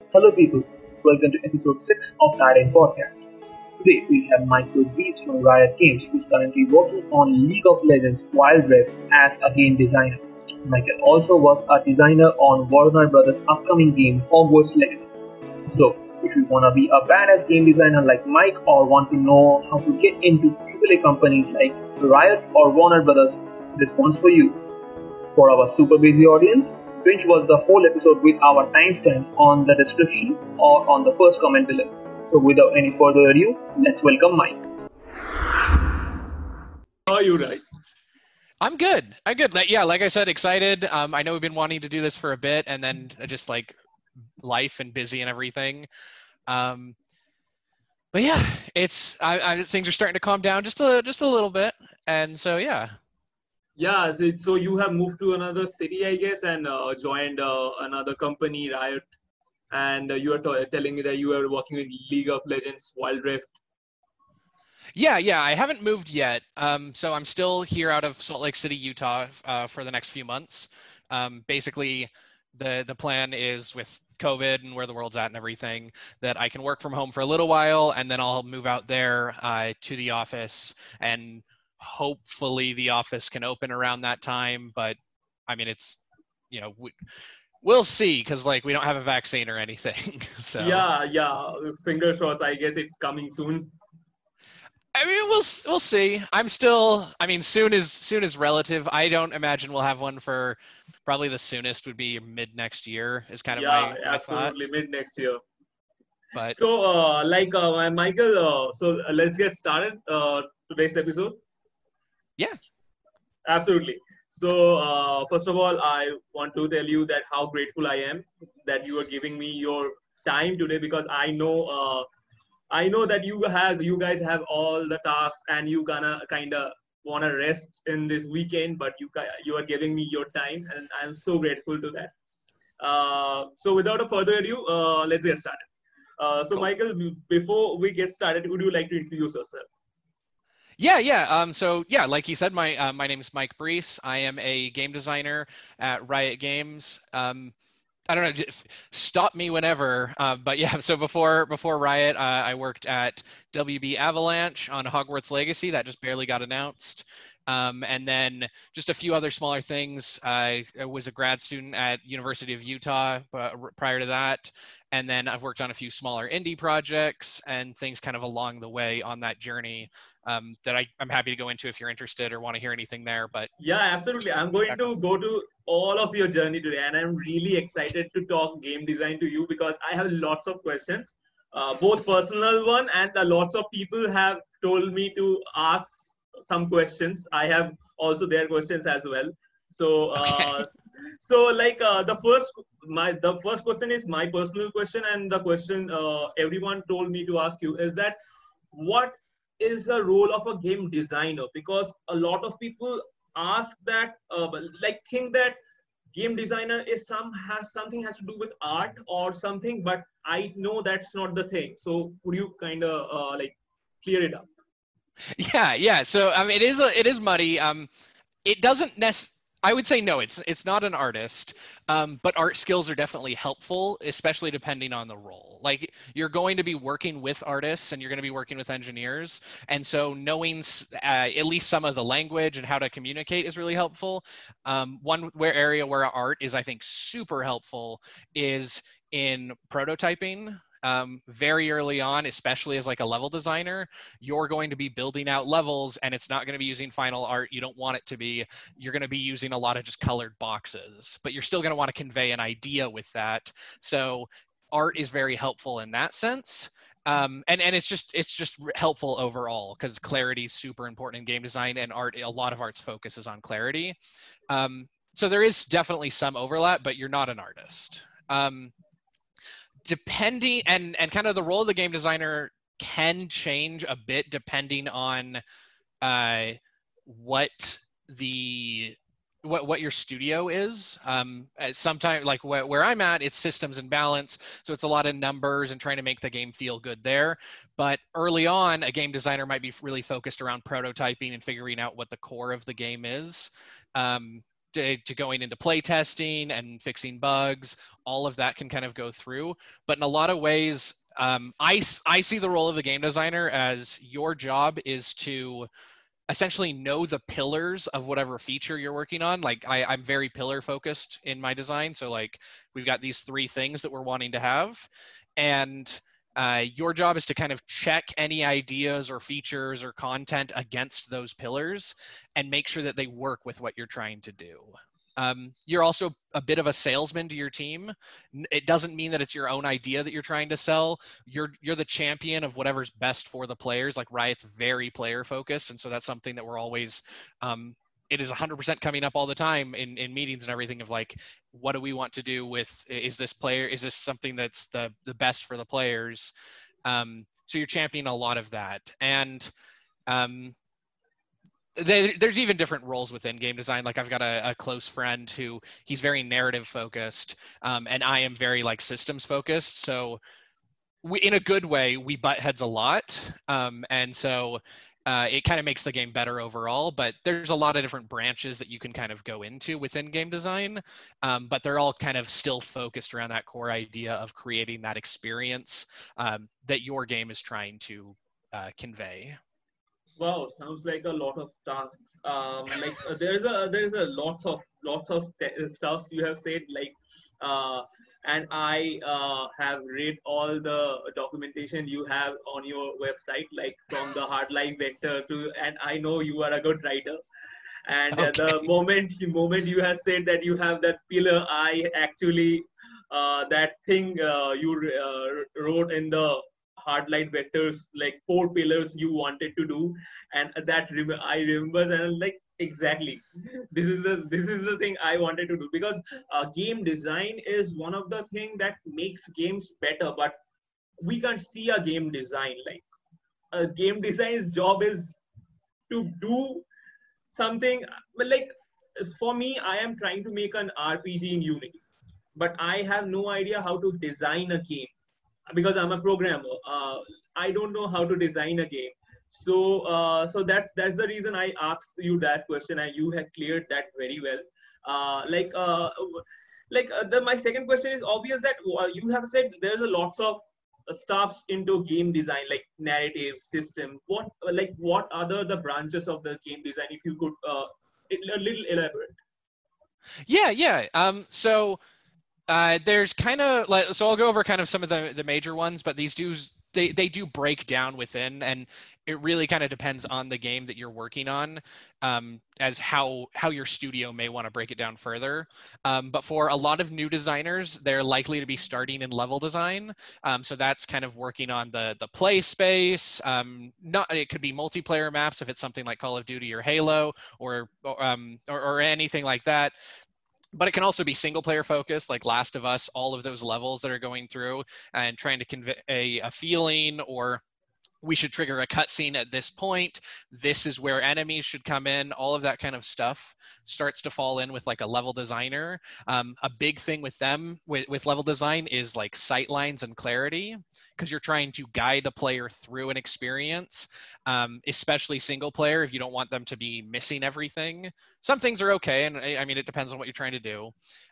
Hello, people. Welcome to episode 6 of Riot Podcast. Today, we have Michael Reese from Riot Games, who's currently working on League of Legends Wild Rift as a game designer. Michael also was a designer on Warner Brothers' upcoming game Hogwarts Legacy. So, if you want to be a badass game designer like Mike or want to know how to get into AAA companies like Riot or Warner Brothers, this one's for you. For our super busy audience, which was the whole episode with our timestamps on the description or on the first comment below. So without any further ado, let's welcome Mike. Are you, right? I'm good. I'm good. Yeah, like I said, excited. Um, I know we've been wanting to do this for a bit, and then just like life and busy and everything. Um, but yeah, it's I, I, things are starting to calm down just a just a little bit, and so yeah, Yeah, so, so you have moved to another city, I guess, and uh, joined uh, another company, Riot, and uh, you are t- telling me that you are working with League of Legends Wild Rift. Yeah, yeah, I haven't moved yet. Um, so I'm still here out of Salt Lake City, Utah, uh, for the next few months. Um, basically, the the plan is with COVID and where the world's at and everything that I can work from home for a little while, and then I'll move out there uh, to the office, and hopefully the office can open around that time. But I mean, it's you know. We, We'll see, because like we don't have a vaccine or anything. So Yeah, yeah. Fingers crossed. I guess it's coming soon. I mean, we'll we'll see. I'm still. I mean, soon is soon is relative. I don't imagine we'll have one for probably the soonest would be mid next year. Is kind of yeah, my, my thought. absolutely. Mid next year. But So, uh, like, uh, Michael, uh, so uh, let's get started. Uh, today's episode. Yeah. Absolutely. So, uh, first of all, I want to tell you that how grateful I am that you are giving me your time today because I know, uh, I know that you have, you guys have all the tasks and you gonna kind of want to rest in this weekend, but you you are giving me your time, and I'm so grateful to that. Uh, so, without a further ado, uh, let's get started. Uh, so, Cool. Michael, before we get started, would you like to introduce yourself? Yeah, yeah. Um. So yeah, like you said, my uh, my name is Mike Brees. I am a game designer at Riot Games. Um. I don't know. Stop me whenever. Uh, but yeah. So before before Riot, uh, I worked at WB Avalanche on Hogwarts Legacy. That just barely got announced. Um, and then just a few other smaller things. I was a grad student at University of Utah prior to that, and then I've worked on a few smaller indie projects and things kind of along the way on that journey um, that I, I'm happy to go into if you're interested or want to hear anything there. But Yeah, absolutely. I'm going to go to all of your journey today, and I'm really excited to talk game design to you because I have lots of questions, uh, both personal one and uh, lots of people have told me to ask some questions. I have also their questions as well. So, uh, so like uh, the first my the first question is my personal question, and the question uh, everyone told me to ask you is that what is the role of a game designer because a lot of people ask that uh, like think that game designer is some has something has to do with art or something but i know that's not the thing so would you kind of uh, like clear it up yeah, yeah. So I mean, it is a, it is muddy. Um, it doesn't nec- I would say no. It's it's not an artist. Um, but art skills are definitely helpful, especially depending on the role. Like you're going to be working with artists and you're going to be working with engineers, and so knowing uh, at least some of the language and how to communicate is really helpful. Um, one where area where art is, I think, super helpful is in prototyping. Um, very early on, especially as like a level designer, you're going to be building out levels and it's not going to be using final art. You don't want it to be. You're going to be using a lot of just colored boxes, but you're still going to want to convey an idea with that. So art is very helpful in that sense. Um, and and it's just it's just helpful overall because clarity is super important in game design and art. A lot of art's focus is on clarity. Um, so there is definitely some overlap, but you're not an artist. Um, depending and and kind of the role of the game designer can change a bit depending on uh, what the what what your studio is. Um, sometimes like where, where I'm at, it's systems and balance, so it's a lot of numbers and trying to make the game feel good there. But early on, a game designer might be really focused around prototyping and figuring out what the core of the game is. Um, to, to going into play testing and fixing bugs all of that can kind of go through. But in a lot of ways um, I, I see the role of the game designer as your job is to essentially know the pillars of whatever feature you're working on. Like I, i'm very pillar focused in my design. So like we've got these three things that we're wanting to have. And uh, your job is to kind of check any ideas or features or content against those pillars and make sure that they work with what you're trying to do. Um, you're also a bit of a salesman to your team. It doesn't mean that it's your own idea that you're trying to sell. You're you're the champion of whatever's best for the players. Like Riot's very player focused, and so that's something that we're always um, it is 100% coming up all the time in, in meetings and everything of like what do we want to do with is this player is this something that's the the best for the players? Um, so you're championing a lot of that. And um, they, there's even different roles within game design. Like i've got a, a close friend who he's very narrative focused um, and i am very like systems focused. So we, in a good way we butt heads a lot. Um, and so uh, it kind of makes the game better overall. But there's a lot of different branches that you can kind of go into within game design, um, but they're all kind of still focused around that core idea of creating that experience um, that your game is trying to uh, convey. Wow, sounds like a lot of tasks. Um, like uh, there's a there's a lots of lots of st- stuff you have said like uh, and I uh, have read all the documentation you have on your website, like from the Hard Light Vector to, and I know you are a good writer. And okay. the moment the moment you have said that you have that pillar, I actually uh, that thing uh, you uh, wrote in the hard light vectors, like four pillars you wanted to do, and that I remember and like exactly. This is the this is the thing i wanted to do. Because uh, game design is one of the thing that makes games better but we can't see a game design like a game design's job is to do something but like for me i am trying to make an rpg in unity but i have no idea how to design a game because i'm a programmer uh, i don't know how to design a game so, uh, so that's that's the reason I asked you that question, and you have cleared that very well. Uh, like, uh, like uh, the, my second question is obvious that uh, you have said there's a lots of stuffs into game design, like narrative system. What like what other the branches of the game design? If you could uh, a little elaborate. Yeah, yeah. Um, so. Uh, there's kind of like so I'll go over kind of some of the the major ones, but these do they they do break down within and it really kind of depends on the game that you're working on um, as how how your studio may want to break it down further. Um, but for a lot of new designers they're likely to be starting in level design. Um, so that's kind of working on the the play space. Um, not it could be multiplayer maps if it's something like call of duty or halo or or, um, or, or anything like that but it can also be single player focused like last of us all of those levels that are going through and trying to convey a, a feeling or we should trigger a cutscene at this point. This is where enemies should come in. All of that kind of stuff starts to fall in with like a level designer. Um, a big thing with them with, with level design is like sight lines and clarity because you're trying to guide the player through an experience, um, especially single player if you don't want them to be missing everything. Some things are okay, and I mean it depends on what you're trying to do.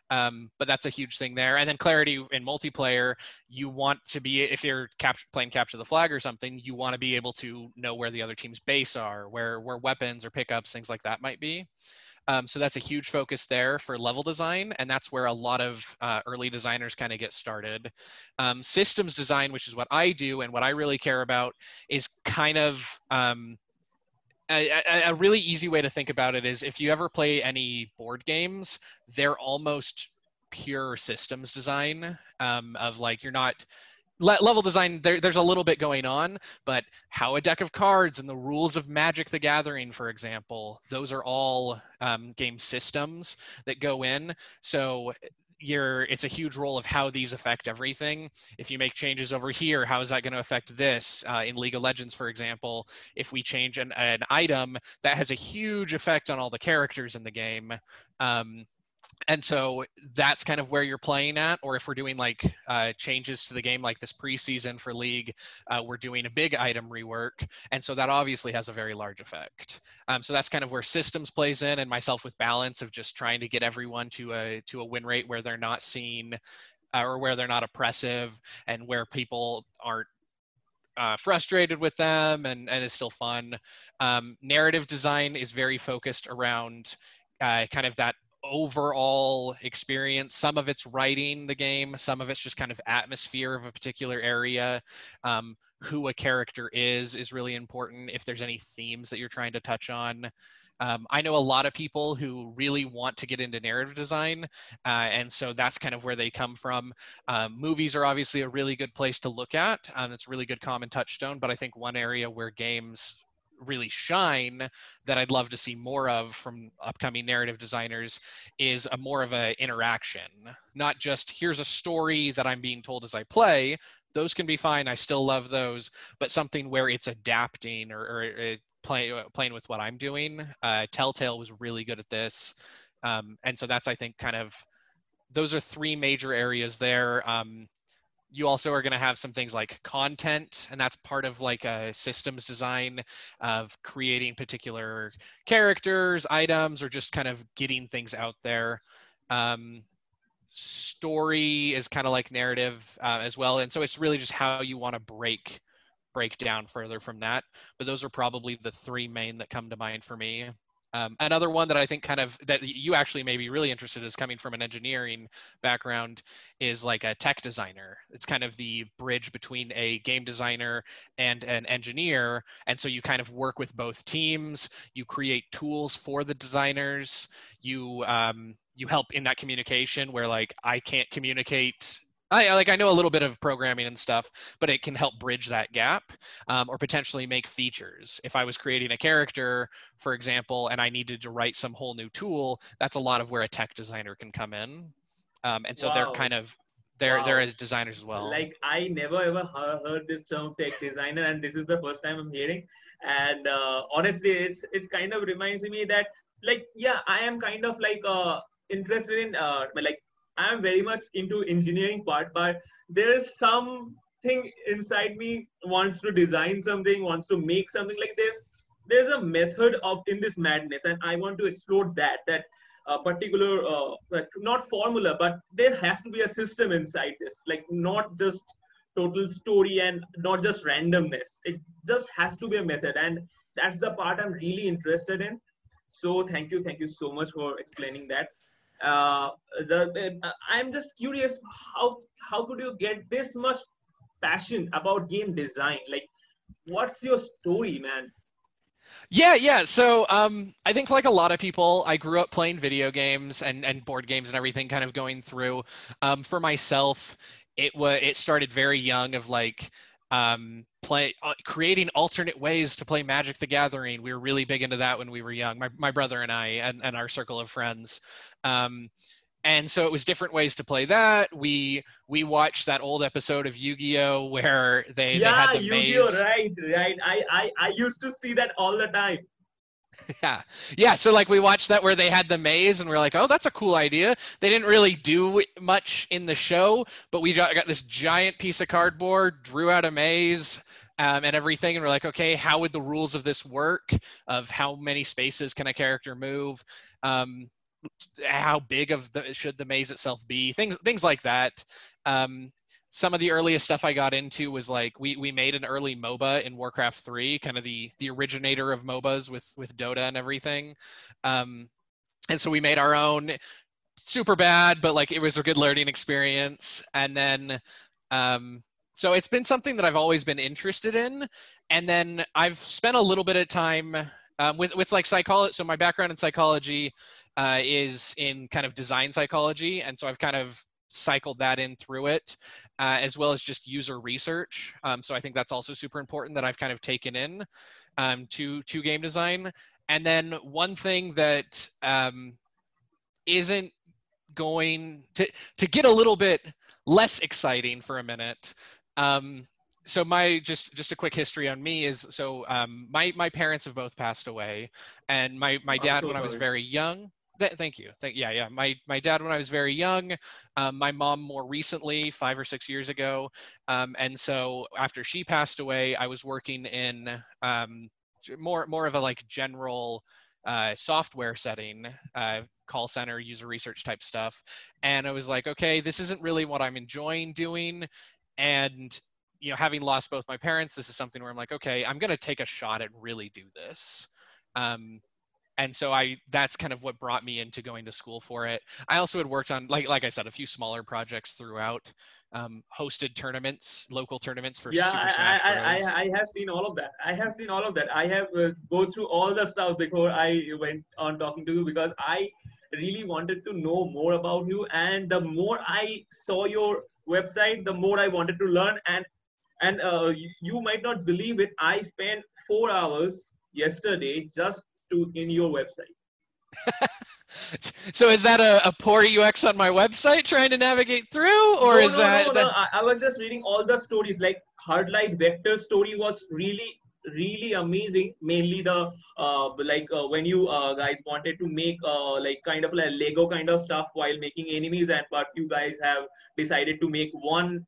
Um, but that's a huge thing there. And then clarity in multiplayer, you want to be if you're cap- playing capture the flag or something, you want to be able to know where the other team's base are, where where weapons or pickups, things like that might be. Um, so that's a huge focus there for level design, and that's where a lot of uh, early designers kind of get started. Um, systems design, which is what I do and what I really care about, is kind of um, a, a, really easy way to think about it is if you ever play any board games, they're almost pure systems design um, of like you're not le- level design there, there's a little bit going on but how a deck of cards and the rules of magic the gathering for example those are all um, game systems that go in. So you're it's a huge role of how these affect everything. If you make changes over here how is that going to affect this? Uh, in league of legends for example if we change an, an item that has a huge effect on all the characters in the game. Um, and so that's kind of where you're playing at or if we're doing like uh, changes to the game like this preseason for league uh, we're doing a big item rework and so that obviously has a very large effect um, so that's kind of where systems plays in and myself with balance of just trying to get everyone to a to a win rate where they're not seen uh, or where they're not oppressive and where people aren't uh, frustrated with them and, and it's still fun. Um, narrative design is very focused around uh, kind of that overall experience. Some of it's writing the game, some of it's just kind of atmosphere of a particular area. Um, who a character is is really important. If there's any themes that you're trying to touch on. Um, I know a lot of people who really want to get into narrative design, uh, and so that's kind of where they come from. Um, movies are obviously a really good place to look at. Um, it's a really good common touchstone, but I think one area where games really shine that I'd love to see more of from upcoming narrative designers is a more of a interaction, not just here's a story that I'm being told as I play. Those can be fine. I still love those, but something where it's adapting or, or, or play, playing with what I'm doing. Uh, Telltale was really good at this, um, and so that's I think kind of those are three major areas there. Um, you also are going to have some things like content and that's part of like a systems design of creating particular characters items or just kind of getting things out there. Um, story is kind of like narrative uh, as well and so it's really just how you want to break break down further from that but those are probably the three main that come to mind for me um, another one that I think kind of that you actually may be really interested in is coming from an engineering background is like a tech designer. It's kind of the bridge between a game designer and an engineer. And so you kind of work with both teams. You create tools for the designers. You um, you help in that communication where like I can't communicate I like I know a little bit of programming and stuff, but it can help bridge that gap um, or potentially make features. If I was creating a character, for example, and I needed to write some whole new tool, that's a lot of where a tech designer can come in. Um, and so wow. they're kind of they're wow. they're as designers as well. Like I never ever heard this term tech designer, and this is the first time I'm hearing. And uh, honestly, it's it kind of reminds me that like yeah, I am kind of like uh, interested in uh, like I'm very much into engineering part, but there is something inside me wants to design something, wants to make something like this. There's a method of in this madness, and I want to explore that. That a particular, uh, not formula, but there has to be a system inside this, like not just total story and not just randomness. It just has to be a method, and that's the part I'm really interested in. So thank you, thank you so much for explaining that uh, the, I'm just curious how how could you get this much passion about game design? Like, what's your story, man? Yeah, yeah. So um, I think like a lot of people, I grew up playing video games and, and board games and everything kind of going through. Um, for myself, it was it started very young of like um, play uh, creating alternate ways to play Magic the Gathering. We were really big into that when we were young. My my brother and I and, and our circle of friends. Um, and so it was different ways to play that. We we watched that old episode of Yu-Gi-Oh where they, yeah, they had the Yu-Gi-Oh, maze. right, right. I, I I used to see that all the time. Yeah, yeah. So like we watched that where they had the maze, and we're like, oh, that's a cool idea. They didn't really do much in the show, but we got, this giant piece of cardboard, drew out a maze, um, and everything. And we're like, okay, how would the rules of this work? Of how many spaces can a character move? Um, how big of the should the maze itself be? Things things like that. Um, some of the earliest stuff I got into was like we we made an early MOBA in Warcraft 3, kind of the the originator of MOBAs with with Dota and everything. Um, and so we made our own super bad, but like it was a good learning experience. And then um, so it's been something that I've always been interested in. And then I've spent a little bit of time um, with with like psychology. So my background in psychology uh, is in kind of design psychology, and so I've kind of cycled that in through it, uh, as well as just user research. Um, so I think that's also super important that I've kind of taken in um, to to game design. And then one thing that um, not going to to get a little bit less exciting for a minute. Um, so my just just a quick history on me is so um, my my parents have both passed away, and my my dad so when. I was very young Th- thank you. Thank yeah, yeah. My my dad when I was very young, um, my mom more recently, five or six years ago, um, and so after she passed away, I was working in um, more more of a like general uh, software setting, uh, call center, user research type stuff, and I was like, okay, this isn't really what I'm enjoying doing, and you know, having lost both my parents, this is something where I'm like, okay, I'm gonna take a shot at really do this. Um, and so I that's kind of what brought me into going to school for it. I also had worked on like like I said a few smaller projects throughout, um, hosted tournaments, local tournaments for yeah, Super I, Smash I, Bros. I, I have seen all of that. I have seen all of that. I have uh, go through all the stuff before I went on talking to you because I really wanted to know more about you. And the more I saw your website, the more I wanted to learn. And and uh, you, you might not believe it. I spent four hours yesterday just to in your website. so is that a, a poor UX on my website trying to navigate through, or no, is no, that? No, no. I, I was just reading all the stories. Like Hard Light Vector story was really, really amazing. Mainly the uh, like uh, when you uh, guys wanted to make uh, like kind of like Lego kind of stuff while making enemies, and but you guys have decided to make one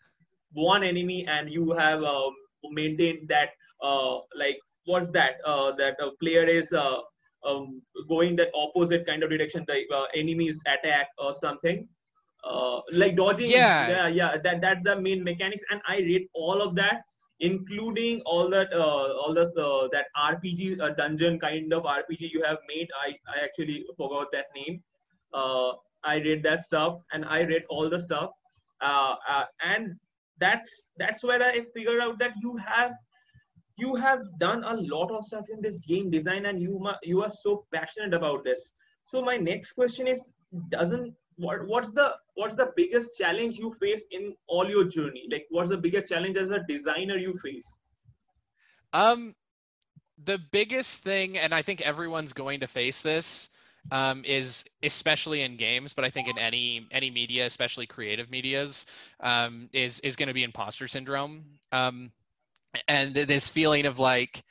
one enemy, and you have um, maintained that uh, like what's that uh, that a player is uh, um, going that opposite kind of direction, the uh, enemies attack or something. Uh, like dodging, Yeah. yeah, yeah. That that's the main mechanics, and I read all of that, including all that, uh, all this uh, that RPG uh, dungeon kind of RPG you have made. I I actually forgot that name. Uh, I read that stuff, and I read all the stuff, uh, uh, and that's that's where I figured out that you have you have done a lot of stuff in this game design and you you are so passionate about this. So my next question is doesn't what what's the what's the biggest challenge you face in all your journey? Like what's the biggest challenge as a designer you face? Um, the biggest thing, and I think everyone's going to face this, um, is especially in games, but I think in any any media, especially creative medias, um, is is going to be imposter syndrome, um, and this feeling of like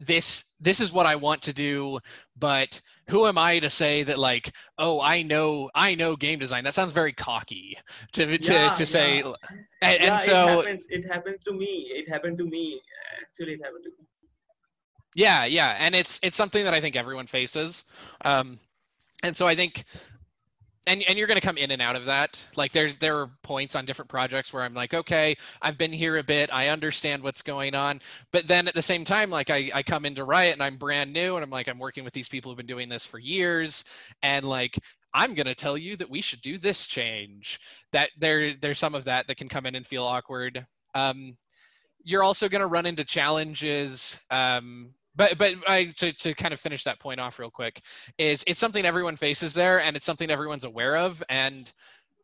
this this is what I want to do, but who am I to say that like oh I know I know game design? That sounds very cocky to to, Yeah, to say, yeah. and, yeah, and it happens it happens to me it happened to me actually it happened to me Yeah, yeah, and it's it's something that I think everyone faces, um, and so I think, and and you're going to come in and out of that. Like there's there are points on different projects where I'm like, okay, I've been here a bit, I understand what's going on, but then at the same time, like I I come into Riot and I'm brand new, and I'm like I'm working with these people who've been doing this for years, and like I'm going to tell you that we should do this change. That there there's some of that that can come in and feel awkward. Um, you're also going to run into challenges um, but but I, to, to kind of finish that point off real quick is it's something everyone faces there and it's something everyone's aware of and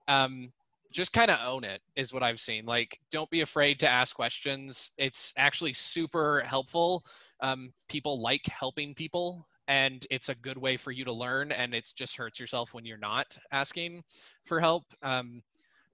um, just kind of own it is what i've seen. Like don't be afraid to ask questions. It's actually super helpful. Um, people like helping people and it's a good way for you to learn and it just hurts yourself when you're not asking for help. Um,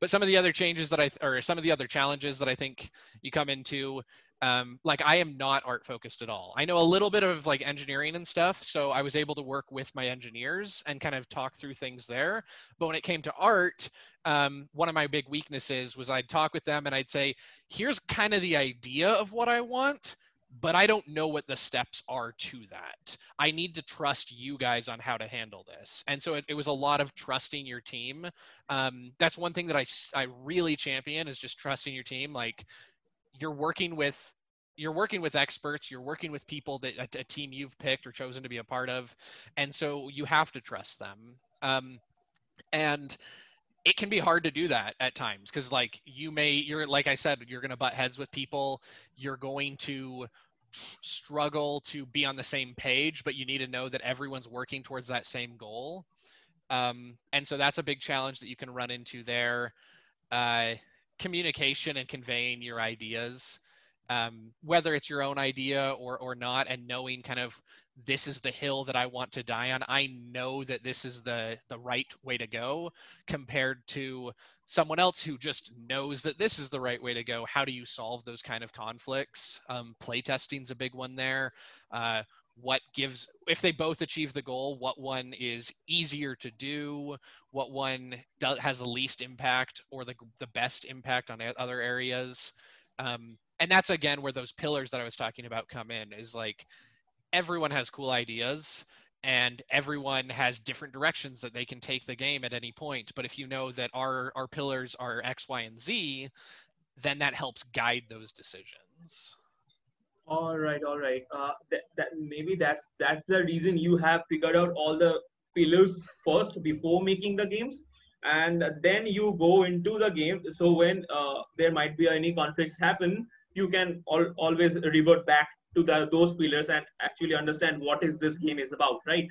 but some of the other changes that i or some of the other challenges that i think you come into um, like i am not art focused at all i know a little bit of like engineering and stuff so i was able to work with my engineers and kind of talk through things there but when it came to art um, one of my big weaknesses was i'd talk with them and i'd say here's kind of the idea of what i want but I don't know what the steps are to that. I need to trust you guys on how to handle this. And so it, it was a lot of trusting your team. Um, that's one thing that I, I really champion is just trusting your team. Like you're working with you're working with experts you're working with people that a, a team you've picked or chosen to be a part of and so you have to trust them. Um, and it can be hard to do that at times because like you may you're like i said you're going to butt heads with people. You're going to struggle to be on the same page but you need to know that everyone's working towards that same goal. Um, and so that's a big challenge that you can run into there. Uh, communication and conveying your ideas um, whether it's your own idea or or not and knowing kind of this is the hill that i want to die on. I know that this is the the right way to go compared to someone else who just knows that this is the right way to go. How do you solve those kind of conflicts? Um, play testing's a big one there. Uh, what gives if they both achieve the goal what one is easier to do what one has the least impact or the, the best impact on other areas. Um, and that's again where those pillars that i was talking about come in is like everyone has cool ideas and everyone has different directions that they can take the game at any point. But if you know that our our pillars are x y and z then that helps guide those decisions all right all right. Uh, that, that maybe that's that's the reason you have figured out all the pillars first before making the games. And then you go into the game. So when uh, there might be any conflicts happen you can al- always revert back to the, those pillars and actually understand what is this game is about right?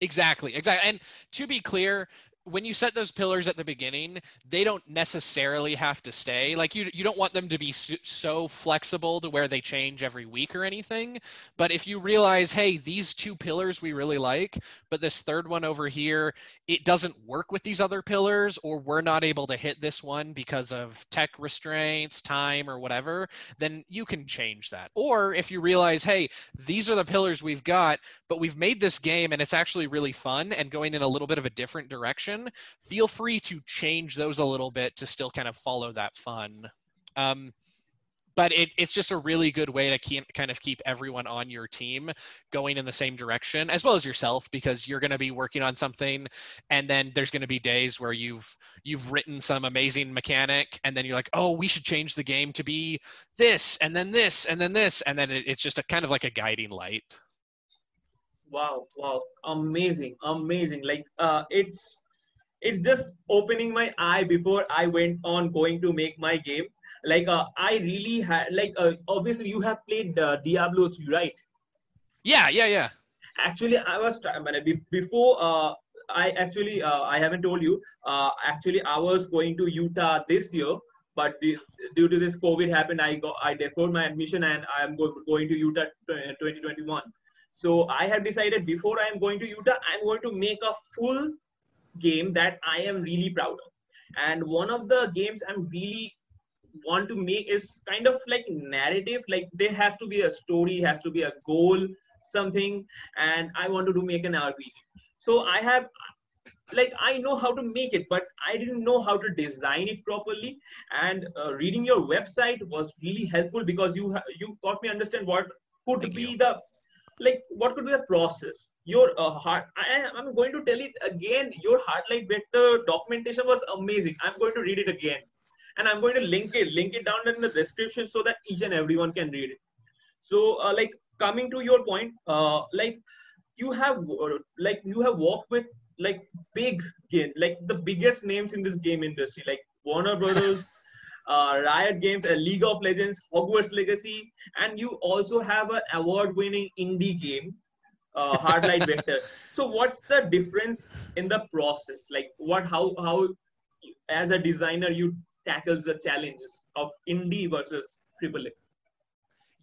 Exactly exactly and to be clear when you set those pillars at the beginning, they don't necessarily have to stay. Like you, you don't want them to be so flexible to where they change every week or anything. But if you realize, hey, these two pillars we really like, but this third one over here, it doesn't work with these other pillars, or we're not able to hit this one because of tech restraints, time, or whatever, then you can change that. Or if you realize, hey, these are the pillars we've got, but we've made this game and it's actually really fun and going in a little bit of a different direction feel free to change those a little bit to still kind of follow that fun. Um, but it, it's just a really good way to keep, kind of keep everyone on your team going in the same direction as well as yourself because you're going to be working on something and then there's going to be days where you've you've written some amazing mechanic and then you're like oh we should change the game to be this and then this and then this and then it, it's just a kind of like a guiding light. Wow wow. Amazing amazing. Like uh it's it's just opening my eye before I went on going to make my game. Like uh, I really had like uh, obviously you have played uh, Diablo 3, right? Yeah, yeah, yeah. Actually, I was before uh, I actually uh, I haven't told you. Uh, actually, I was going to Utah this year, but due to this COVID happened, I got I deferred my admission and I am go, going to Utah 2021. So I have decided before I am going to Utah, I'm going to make a full game that I am really proud of. And one of the games I'm really want to make is kind of like narrative. Like there has to be a story, has to be a goal, something, and I wanted to make an RPG. So I have like I know how to make it, but I didn't know how to design it properly. And uh, reading your website was really helpful because you you got me understand what could Thank be you. the like what could be the process? Your uh, heart I, i'm going to tell it again your Hard Light Vector documentation was amazing. I'm going to read it again. And i'm going to link it link it down in the description so that each and everyone can read it. So uh, like coming to your point uh, like you have uh, like you have worked with like big game like the biggest names in this game industry like warner brothers uh, Riot Games, a League of Legends, Hogwarts Legacy, and you also have an award-winning indie game, uh, Hard Light Vector. So, what's the difference in the process? Like, what, how, how, as a designer, you tackles the challenges of indie versus AAA?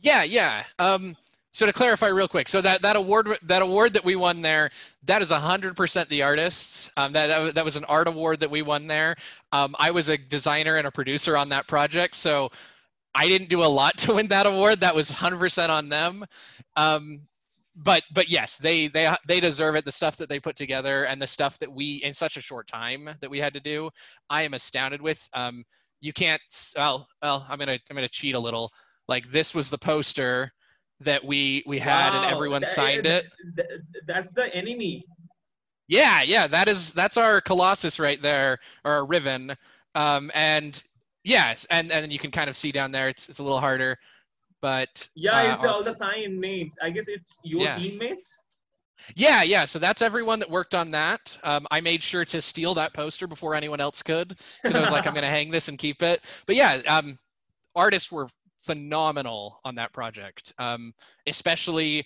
Yeah, yeah. Um, so to clarify real quick, so that, that award that award that we won there, that is 100% the artists. Um, that, that, that was an art award that we won there. Um, I was a designer and a producer on that project, so I didn't do a lot to win that award. That was 100% on them. Um, but but yes, they they they deserve it. The stuff that they put together and the stuff that we in such a short time that we had to do, I am astounded with. Um, you can't. Well, well, I'm gonna I'm gonna cheat a little. Like this was the poster that we we had wow, and everyone that, signed it. That's the enemy. Yeah, yeah, that is that's our Colossus right there, or our Riven. Um, and yes, and and you can kind of see down there. It's it's a little harder, but yeah, uh, it's all the sign names. I guess it's your yeah. teammates. Yeah, yeah. So that's everyone that worked on that. Um, I made sure to steal that poster before anyone else could because I was like, I'm going to hang this and keep it. But yeah, um, artists were phenomenal on that project. Um, especially,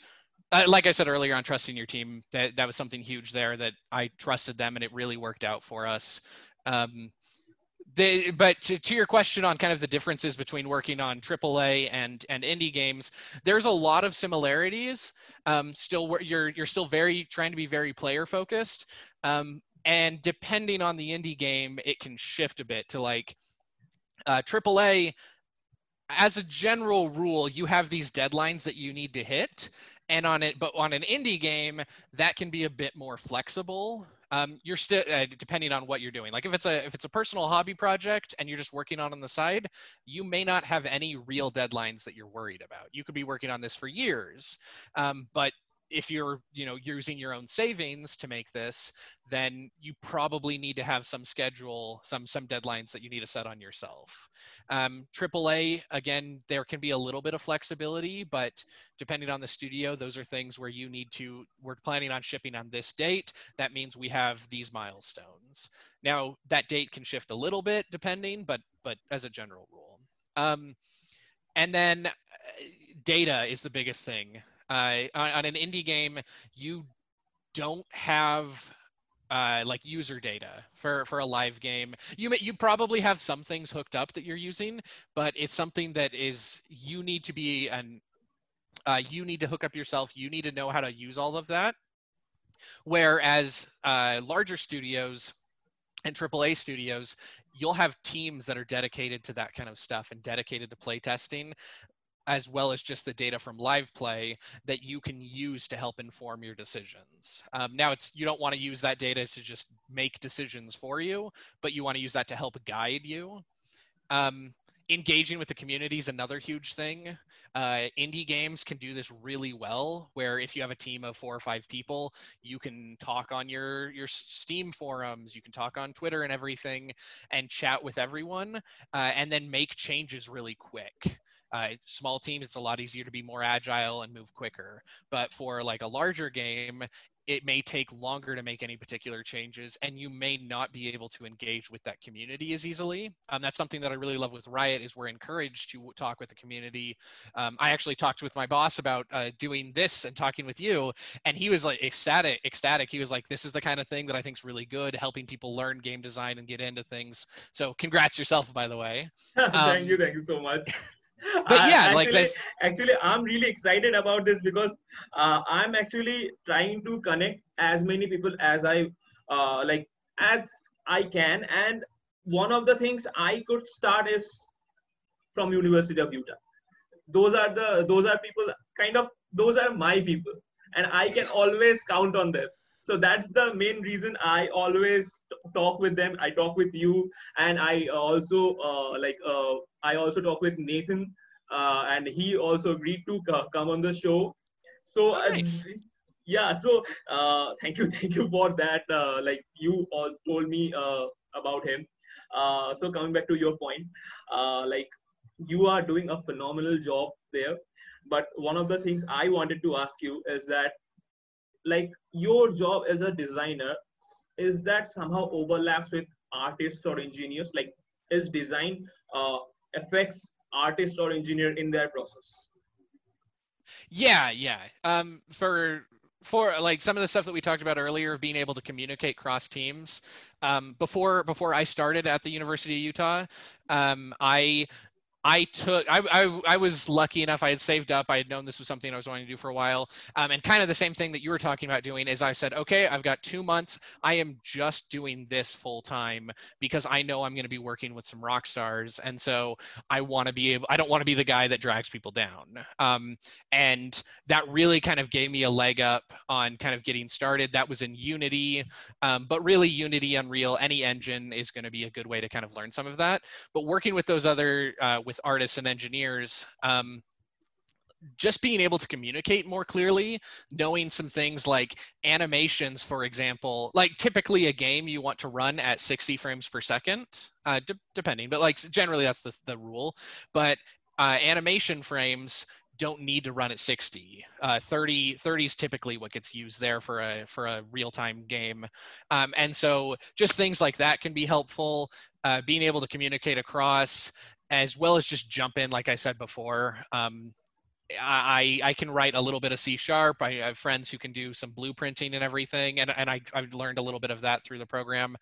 uh, like I said earlier on trusting your team, that, that was something huge there that I trusted them and it really worked out for us. Um, they, but to, to, your question on kind of the differences between working on AAA and and indie games, there's a lot of similarities. Um, still, you're you're still very trying to be very player focused, um, and depending on the indie game, it can shift a bit to like uh, AAA as a general rule, you have these deadlines that you need to hit, and on it but on an indie game that can be a bit more flexible. Um, you're still uh, depending on what you're doing. Like if it's a if it's a personal hobby project and you're just working on on the side you may not have any real deadlines that you're worried about. You could be working on this for years um, but if you're you know using your own savings to make this then you probably need to have some schedule some some deadlines that you need to set on yourself. Um, aaa again there can be a little bit of flexibility but depending on the studio those are things where you need to we're planning on shipping on this date. That means we have these milestones. Now that date can shift a little bit depending but but as a general rule. Um, and then uh, data is the biggest thing on, on, an indie game, you don't have uh, like user data for for a live game. You may, you probably have some things hooked up that you're using, but it's something that is you need to be an uh, you need to hook up yourself. You need to know how to use all of that. Whereas uh, larger studios and AAA studios, you'll have teams that are dedicated to that kind of stuff and dedicated to play testing as well as just the data from live play that you can use to help inform your decisions. Um, now, it's you don't want to use that data to just make decisions for you, but you want to use that to help guide you. Um, engaging with the community is another huge thing. Uh, indie games can do this really well, where if you have a team of four or five people, you can talk on your your Steam forums, you can talk on Twitter and everything, and chat with everyone, uh, and then make changes really quick. Uh, small teams, it's a lot easier to be more agile and move quicker. But for like a larger game, it may take longer to make any particular changes, and you may not be able to engage with that community as easily. Um, that's something that I really love with Riot is we're encouraged to talk with the community. Um, I actually talked with my boss about uh, doing this and talking with you, and he was like ecstatic. Ecstatic. He was like, "This is the kind of thing that I think is really good, helping people learn game design and get into things." So, congrats yourself, by the way. thank um, you, thank you so much. but yeah uh, like this actually i'm really excited about this because uh, i'm actually trying to connect as many people as i uh, like as i can. And one of the things i could start is from university of utah. Those are the those are people kind of those are my people. And i can always count on them so that's the main reason i always talk with them. I talk with you. And i also uh, like uh, i also talk with nathan uh, and he also agreed to come on the show. So oh, nice. yeah so uh, thank you thank you for that uh, like you all told me uh, about him. So coming back to your point like you are doing a phenomenal job there. But one of the things i wanted to ask you is that like your job as a designer is that somehow overlaps with artists or engineers? Like is design uh, affects artist or engineer in their process? Yeah yeah. Um for for like some of the stuff that we talked about earlier of being able to communicate cross teams um, before before i started at the university of utah um, i I took I, I, I was lucky enough I had saved up I had known this was something I was wanting to do for a while. Um, and kind of the same thing that you were talking about doing is I said okay I've got two months. I am just doing this full time because I know I'm going to be working with some rock stars and so I want to be able I don't want to be the guy that drags people down. Um, and that really kind of gave me a leg up on kind of getting started. That was in Unity um, but really Unity Unreal any engine is going to be a good way to kind of learn some of that. But working with those other uh, with with artists and engineers um, just being able to communicate more clearly, knowing some things like animations, for example, like typically a game you want to run at 60 frames per second, uh, de- depending, but like generally that's the, the rule. But uh, animation frames don't need to run at 60. Uh, 30 30 is typically what gets used there for a for a real time game, um, and so just things like that can be helpful. Uh, being able to communicate across as well as just jump in, like I said before. Um, I, I can write a little bit of C sharp. I have friends who can do some blueprinting and everything, and, and I, I've learned a little bit of that through the program.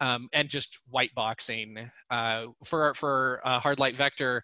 Um, and just white boxing uh, for for uh, Hard Light Vector.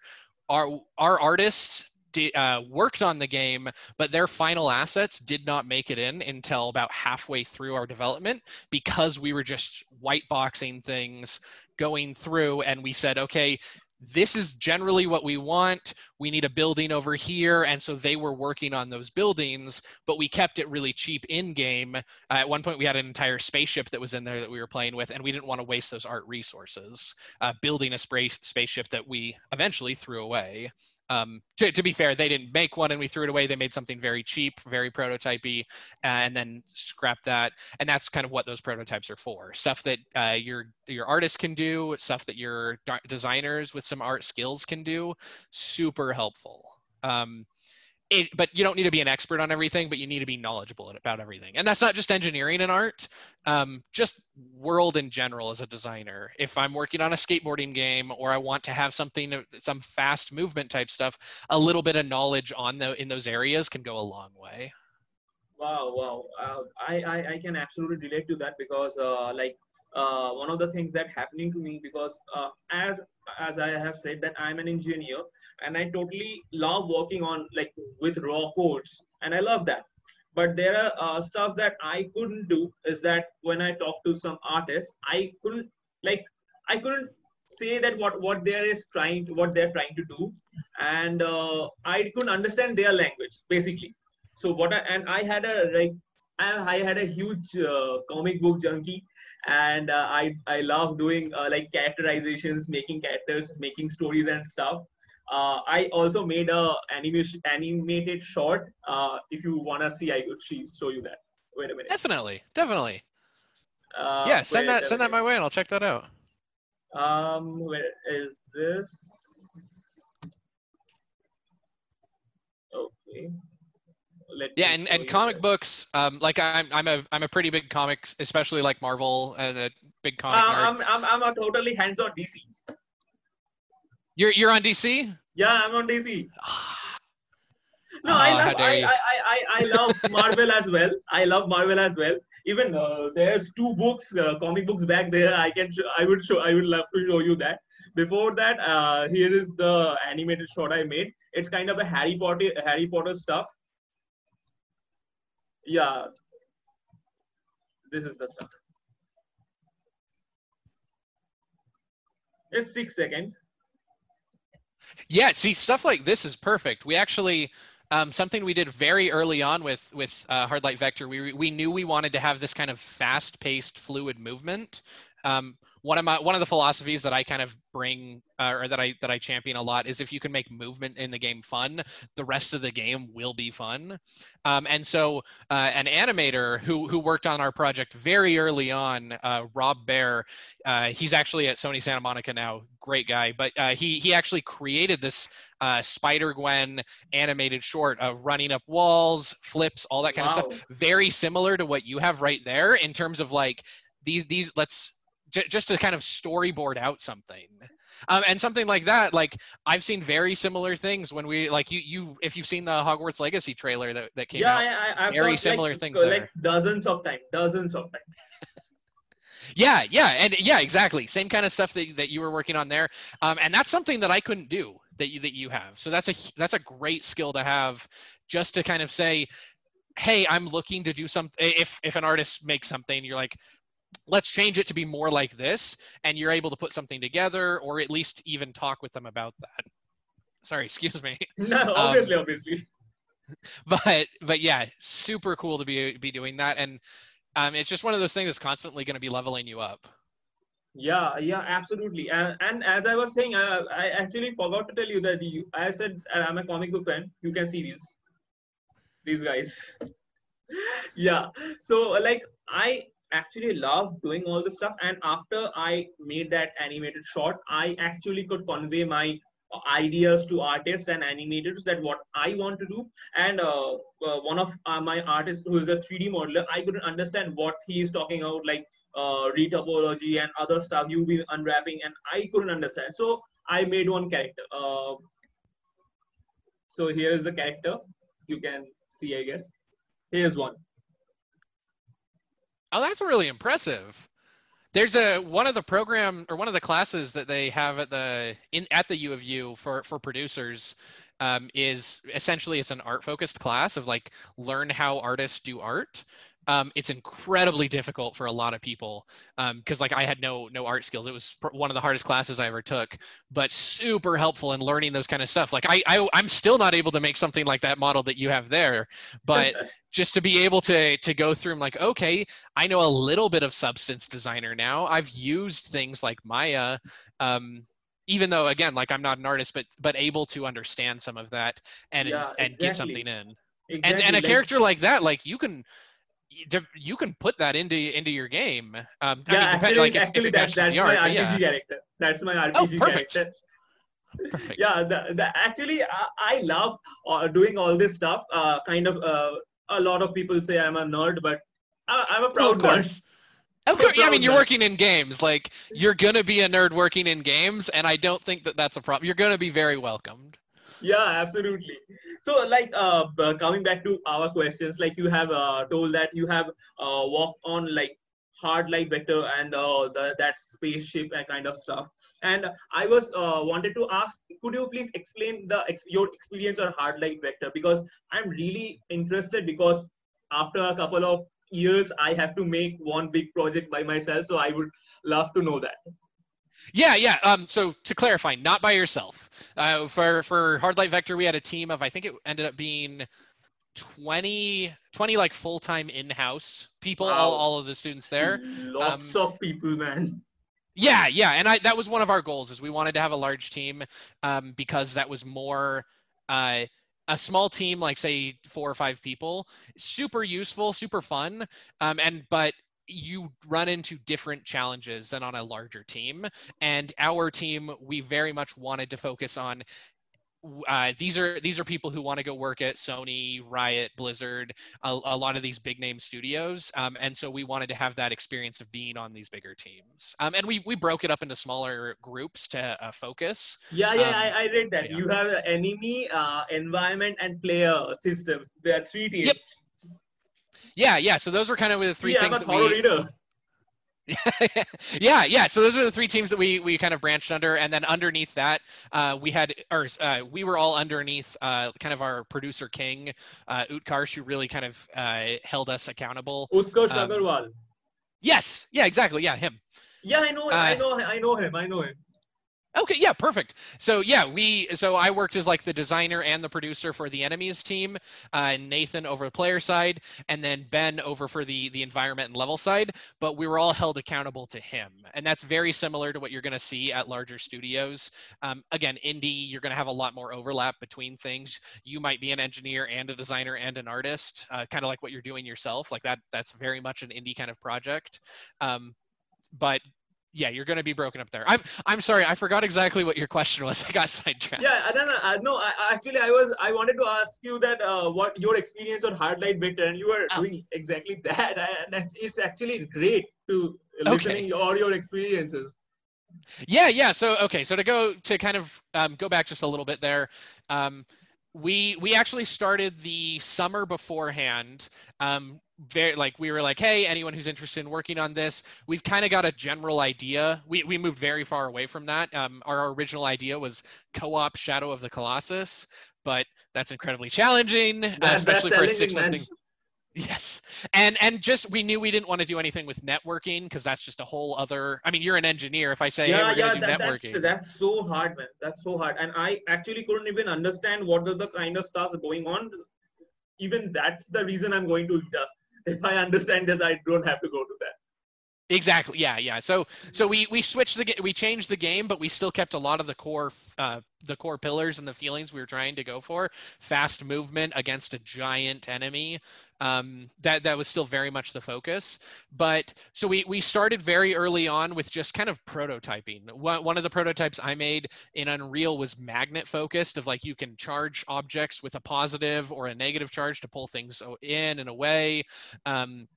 Our our artists did, uh, worked on the game, but their final assets did not make it in until about halfway through our development because we were just white boxing things going through, and we said, okay, this is generally what we want. We need a building over here. And so they were working on those buildings, but we kept it really cheap in game. Uh, at one point, we had an entire spaceship that was in there that we were playing with, and we didn't want to waste those art resources uh, building a space spaceship that we eventually threw away um, to, to, be fair, they didn't make one and we threw it away. They made something very cheap, very prototypey, and then scrapped that. And that's kind of what those prototypes are for. Stuff that uh, your your artists can do, stuff that your designers with some art skills can do. Super helpful. Um, it, but you don't need to be an expert on everything, but you need to be knowledgeable about everything. And that's not just engineering and art, um, just world in general as a designer. If I'm working on a skateboarding game or I want to have something, some fast movement type stuff, a little bit of knowledge on the in those areas can go a long way. Wow, wow. Uh, I, I, I can absolutely relate to that because uh, like uh, one of the things that happening to me because uh, as as I have said that I'm an engineer and i totally love working on like with raw codes and i love that. But there are uh, stuff that i couldn't do is that when i talk to some artists i couldn't like i couldn't say that what what they is trying to, what they're trying to do. And uh, i couldn't understand their language basically. So what I, and i had a like I, I had a huge uh, comic book junkie. And uh, I I love doing uh, like characterizations, making characters, making stories and stuff uh, I also made a animation animated short. Uh, if you wanna see, I could show you that. Wait a minute. Definitely, definitely. Uh, yeah, send that send that my way, and I'll check that out. Um, where is this? Okay. Let yeah, and, and comic that. books, um, like I'm I'm a I'm a pretty big comic, especially like Marvel and a big comic. Uh, I'm, I'm I'm a totally hands-on DC. You're you're on DC? Yeah, I'm on DC. No, oh, I love I, I, I, I love Marvel as well. I love Marvel as well. Even uh, there's two books, uh, comic books back there. I can show, I would show I would love to show you that. Before that, uh, here is the animated short I made. It's kind of a Harry Potter Harry Potter stuff. Yeah, this is the stuff. It's six seconds. Yeah, see, stuff like this is perfect. We actually um, something we did very early on with with uh, Hard Light Vector. We we knew we wanted to have this kind of fast-paced, fluid movement. Um, one of my one of the philosophies that I kind of bring uh, or that I that I champion a lot is if you can make movement in the game fun, the rest of the game will be fun. Um, and so uh, an animator who who worked on our project very early on, uh, Rob Bear, uh, he's actually at Sony Santa Monica now, great guy, but uh, he he actually created this uh, Spider Gwen animated short of running up walls, flips, all that kind wow. of stuff, very similar to what you have right there in terms of like these these let's j- just to kind of storyboard out something. Um, and something like that like i've seen very similar things when we like you you if you've seen the hogwarts legacy trailer that, that came yeah, out yeah I, I've very similar like, things like dozens of times dozens of times. Yeah yeah and yeah exactly same kind of stuff that, that you were working on there. Um, and that's something that i couldn't do that you that you have. So that's a that's a great skill to have just to kind of say hey i'm looking to do something if if an artist makes something you're like let's change it to be more like this and you're able to put something together or at least even talk with them about that. Sorry excuse me. No obviously um, obviously but but yeah super cool to be be doing that and um, it's just one of those things that's constantly going to be leveling you up. Yeah yeah absolutely. And, and as i was saying I, I actually forgot to tell you that you, i said i'm a comic book fan you can see these these guys. Yeah so like i actually love doing all this stuff. And after i made that animated short i actually could convey my ideas to artists and animators that what i want to do. And uh, uh, one of uh, my artists who is a 3d modeler i couldn't understand what he is talking about like uh, retopology and other stuff uv unwrapping and i couldn't understand. So i made one character uh, so here is the character. You can see i guess. Here's one Oh, that's really impressive. There's a one of the program or one of the classes that they have at the in at the U of U for for producers um, is essentially it's an art focused class of like learn how artists do art. Um, it's incredibly difficult for a lot of people because um, like I had no no art skills. It was one of the hardest classes I ever took, but super helpful in learning those kind of stuff. Like I, I I'm still not able to make something like that model that you have there, but just to be able to to go through, I'm like, okay, I know a little bit of substance designer now. I've used things like Maya. Um, even though again like i'm not an artist but but able to understand some of that and yeah, and exactly. get something in exactly. and and a like, character like that like you can you can put that into into your game. Um, yeah, I mean, actually, like actually that, that's my art, RPG yeah. character. That's my RPG oh, perfect. character. Perfect. yeah, the, the, actually, I, I love uh, doing all this stuff. Uh, kind of, uh, a lot of people say I'm a nerd, but I, am a proud well, of course. nerd. Of course, yeah, I mean, you're working in games. Like, you're gonna be a nerd working in games, and I don't think that that's a problem. You're gonna be very welcomed yeah absolutely. So like uh, coming back to our questions like you have uh, told that you have uh, walked on like hard light vector and uh, the, that spaceship and kind of stuff. And i was uh, wanted to ask could you please explain the your experience on hard light vector? Because i'm really interested because after a couple of years i have to make one big project by myself so i would love to know that yeah, yeah. Um, so to clarify, not by yourself. Uh, for for Hard Light Vector, we had a team of I think it ended up being 20, 20 like full time in house people. Wow. All, all of the students there. Lots um, of people, man. Yeah, yeah, and I that was one of our goals is we wanted to have a large team um, because that was more. Uh, a small team like say four or five people super useful super fun um, and but you run into different challenges than on a larger team. And our team, we very much wanted to focus on uh, these are these are people who want to go work at Sony, Riot, Blizzard, a, a lot of these big name studios, um, and so we wanted to have that experience of being on these bigger teams. Um, and we we broke it up into smaller groups to uh, focus. Yeah, yeah, um, I, I, read that. Yeah. You have enemy, uh, environment, and player systems. There are three teams. Yep. Yeah, yeah. So those were kind of the three yeah, things that we. Yeah, yeah. So those were the three teams that we we kind of branched under, and then underneath that, uh, we had, or uh, we were all underneath uh, kind of our producer king, uh, Utkarsh, who really kind of uh, held us accountable. Utkarsh um, Agarwal. Yes. Yeah. Exactly. Yeah. Him. Yeah, I know. I uh, know. I know him. I know him. Okay, yeah, perfect. So yeah, we so I worked as like the designer and the producer for the enemies team, uh, Nathan over the player side, and then Ben over for the the environment and level side. But we were all held accountable to him, and that's very similar to what you're going to see at larger studios. Um, again, indie, you're going to have a lot more overlap between things. You might be an engineer and a designer and an artist, uh, kind of like what you're doing yourself. Like that, that's very much an indie kind of project. Um, but yeah, you're going to be broken up there. I'm I'm sorry, I forgot exactly what your question was. I got sidetracked. Yeah, no, no, uh, no. I, actually, I was I wanted to ask you that uh, what your experience on Hard Light Vector, and you were oh. doing exactly that. And it's actually great to listening okay. all your experiences. Yeah, yeah. So okay, so to go to kind of um, go back just a little bit there. Um, we we actually started the summer beforehand um, very like we were like hey anyone who's interested in working on this we've kind of got a general idea. We, we moved very far away from that. Um, our original idea was co-op shadow of the colossus but that's incredibly challenging uh, especially for a six month yes. And and just we knew we didn't want to do anything with networking because that's just a whole other i mean you're an engineer. If i say yeah hey, yeah that, that's, that's so hard man. That's so hard. And i actually couldn't even understand what are the kind of stuff going on. Even that's the reason i'm going to if I understand this, I don't have to go to that. Exactly. Yeah. Yeah. So so we we switched the we changed the game, but we still kept a lot of the core uh, the core pillars and the feelings we were trying to go for. Fast movement against a giant enemy. Um, that that was still very much the focus. But so we we started very early on with just kind of prototyping. One one of the prototypes I made in Unreal was magnet focused, of like you can charge objects with a positive or a negative charge to pull things in and away. Um,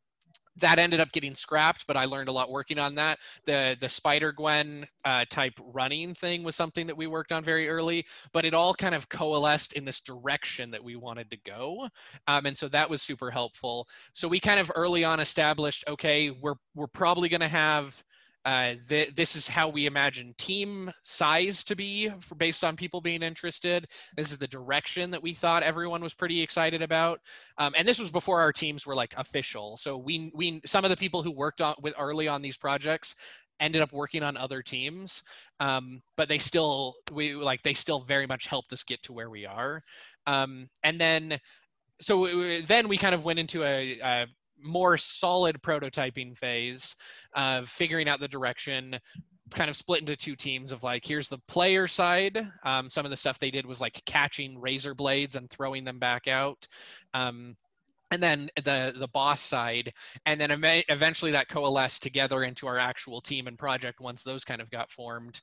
that ended up getting scrapped, but I learned a lot working on that. The the Spider Gwen uh, type running thing was something that we worked on very early, but it all kind of coalesced in this direction that we wanted to go, um, and so that was super helpful. So we kind of early on established, okay, we're we're probably going to have uh, th- this is how we imagine team size to be for, based on people being interested. This is the direction that we thought everyone was pretty excited about. Um, and this was before our teams were like official. So we we some of the people who worked on with early on these projects ended up working on other teams um, but they still we like they still very much helped us get to where we are um, and then so we, then we kind of went into a, a more solid prototyping phase of figuring out the direction kind of split into two teams of like here's the player side. Um, some of the stuff they did was like catching razor blades and throwing them back out. Um, and then the the boss side. And then eventually that coalesced together into our actual team and project once those kind of got formed.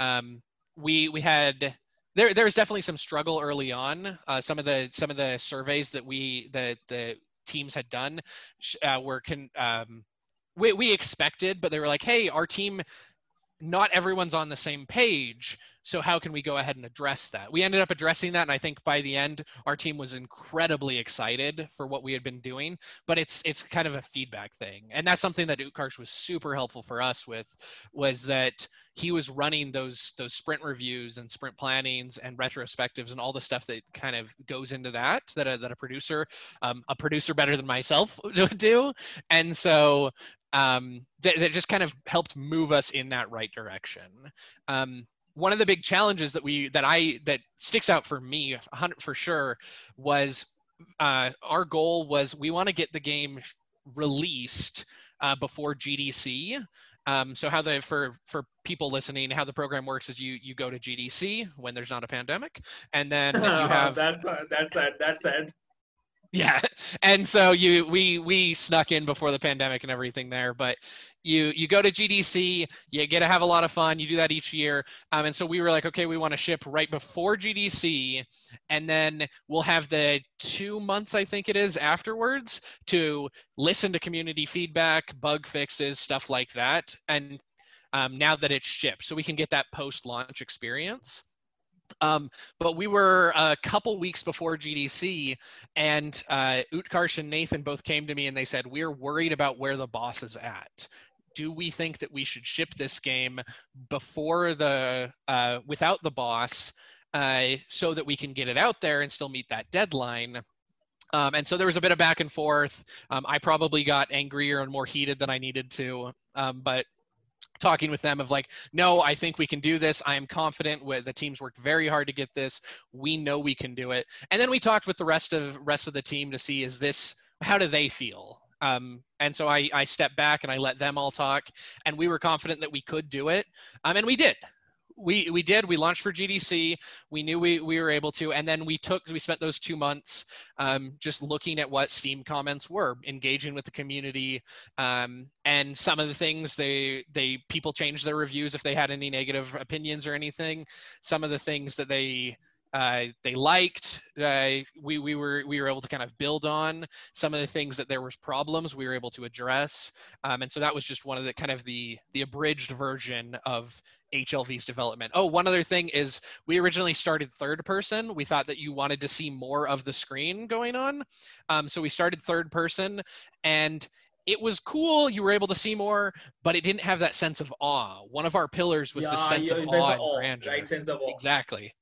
Um, we we had there there was definitely some struggle early on. Uh, some of the some of the surveys that we that the teams had done uh, were um, we, we expected but they were like hey our team not everyone's on the same page so how can we go ahead and address that? We ended up addressing that, and I think by the end, our team was incredibly excited for what we had been doing. But it's it's kind of a feedback thing, and that's something that Utkarsh was super helpful for us with, was that he was running those those sprint reviews and sprint plannings and retrospectives and all the stuff that kind of goes into that that a, that a producer um, a producer better than myself would do and so um, that, that, just kind of helped move us in that right direction um, one of the big challenges that we that I that sticks out for me for sure was uh, our goal was we want to get the game released uh, before GDC. Um, so how the for for people listening, how the program works is you you go to GDC when there's not a pandemic, and then you have that's uh, that's sad. That's sad. Yeah, and so you we we snuck in before the pandemic and everything there, but you you go to GDC, you get to have a lot of fun. You do that each year, um, and so we were like, okay, we want to ship right before GDC, and then we'll have the two months I think it is afterwards to listen to community feedback, bug fixes, stuff like that, and um, now that it's shipped, so we can get that post-launch experience. Um, but we were a couple weeks before GDC, and uh, Utkarsh and Nathan both came to me and they said, We're worried about where the boss is at. Do we think that we should ship this game before the uh, without the boss uh, so that we can get it out there and still meet that deadline? Um, and so there was a bit of back and forth. Um, i probably got angrier and more heated than i needed to. Um, but talking with them of like no i think we can do this. I am confident with the teams worked very hard to get this. We know we can do it. And then we talked with the rest of rest of the team to see is this how do they feel? Um, and so I, I stepped back and I let them all talk, and we were confident that we could do it, um, and we did. We we did. We launched for GDC. We knew we, we were able to, and then we took we spent those two months um, just looking at what Steam comments were, engaging with the community, um, and some of the things they they people changed their reviews if they had any negative opinions or anything. Some of the things that they uh, they liked. Uh, we we were we were able to kind of build on some of the things that there was problems we were able to address, um, and so that was just one of the kind of the the abridged version of HLV's development. Oh, one other thing is we originally started third person. We thought that you wanted to see more of the screen going on, um, so we started third person, and it was cool. You were able to see more, but it didn't have that sense of awe. One of our pillars was yeah, the sense yeah, of awe and awe, grandeur. Right, sense of awe. Exactly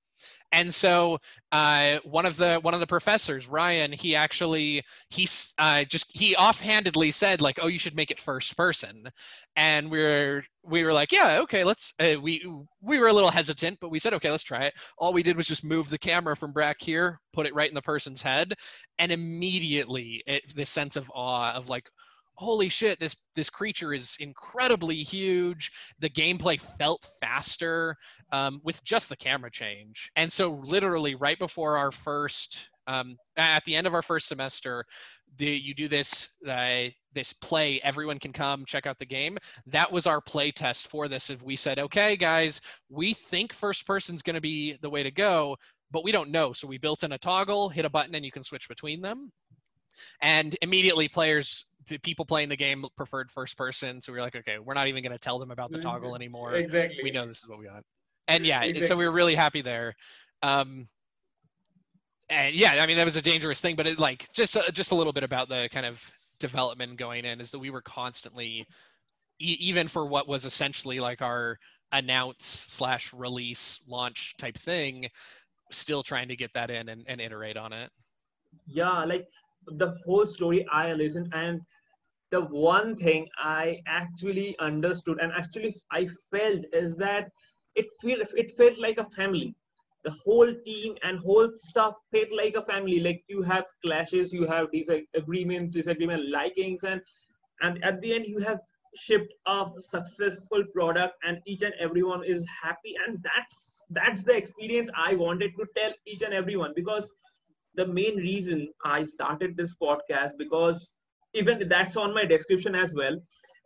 and so uh, one of the one of the professors ryan he actually he uh, just he offhandedly said like oh you should make it first person. And we were we were like yeah okay let's uh, we we were a little hesitant but we said okay let's try it. All we did was just move the camera from back here put it right in the person's head and immediately it this sense of awe of like holy shit this this creature is incredibly huge. The gameplay felt faster um, with just the camera change. And so literally right before our first um, at the end of our first semester the, you do this uh, this play everyone can come check out the game. That was our play test for this. If we said okay guys we think first person's going to be the way to go but we don't know. So we built in a toggle hit a button and you can switch between them. And immediately players people playing the game preferred first person so we are like okay we're not even going to tell them about the toggle mm-hmm. anymore exactly we know this is what we want and yeah exactly. so we were really happy there um and yeah i mean that was a dangerous thing but it like just a, just a little bit about the kind of development going in is that we were constantly e- even for what was essentially like our announce slash release launch type thing, still trying to get that in and, and iterate on it. Yeah, like the whole story I listened and the one thing I actually understood and actually I felt is that it feel it felt like a family. The whole team and whole stuff felt like a family. Like you have clashes, you have disagreements, disagreement likings, and and at the end you have shipped a successful product and each and everyone is happy and that's that's the experience i wanted to tell each and everyone because the main reason i started this podcast because even that's on my description as well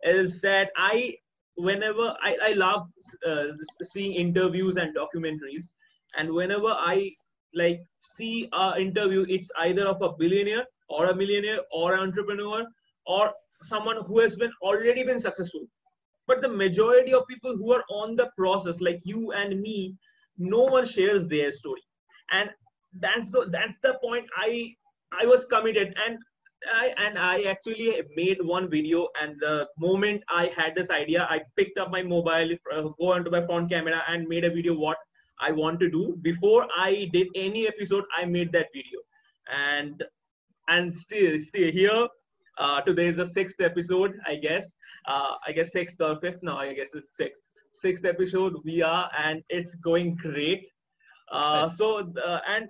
is that i whenever i, I love uh, seeing interviews and documentaries. And whenever i like see a interview it's either of a billionaire or a millionaire or an entrepreneur or someone who has been already been successful. But the majority of people who are on the process like you and me no one shares their story. And that's the that's the point i i was committed. And I and I actually made one video, and the moment I had this idea, I picked up my mobile, uh, go onto my front camera, and made a video what I want to do. Before I did any episode, I made that video, and and still, still here. Uh, today is the sixth episode, I guess. Uh, I guess sixth or fifth. No, I guess it's sixth. Sixth episode we are, and it's going great. Uh, so the, and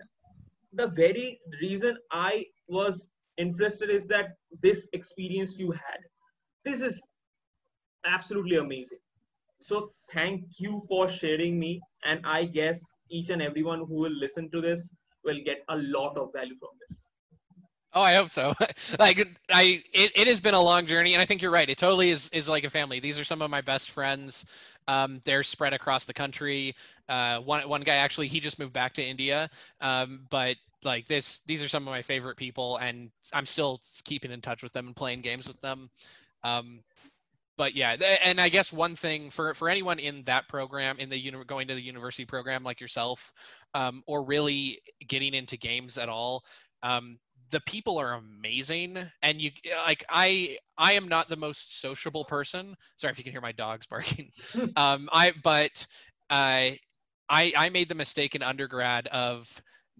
the very reason I was interested is that this experience you had this is absolutely amazing so thank you for sharing me and i guess each and everyone who will listen to this will get a lot of value from this Oh, I hope so. like I, it, it has been a long journey, and I think you're right. It totally is is like a family. These are some of my best friends. Um, they're spread across the country. Uh, one one guy actually he just moved back to India, um, but like this these are some of my favorite people and i'm still keeping in touch with them and playing games with them. Um, but yeah and i guess one thing for for anyone in that program in the uni- going to the university program like yourself um, or really getting into games at all um, the people are amazing. And you like i i am not the most sociable person. Sorry if you can hear my dogs barking. Um i but uh, i i made the mistake in undergrad of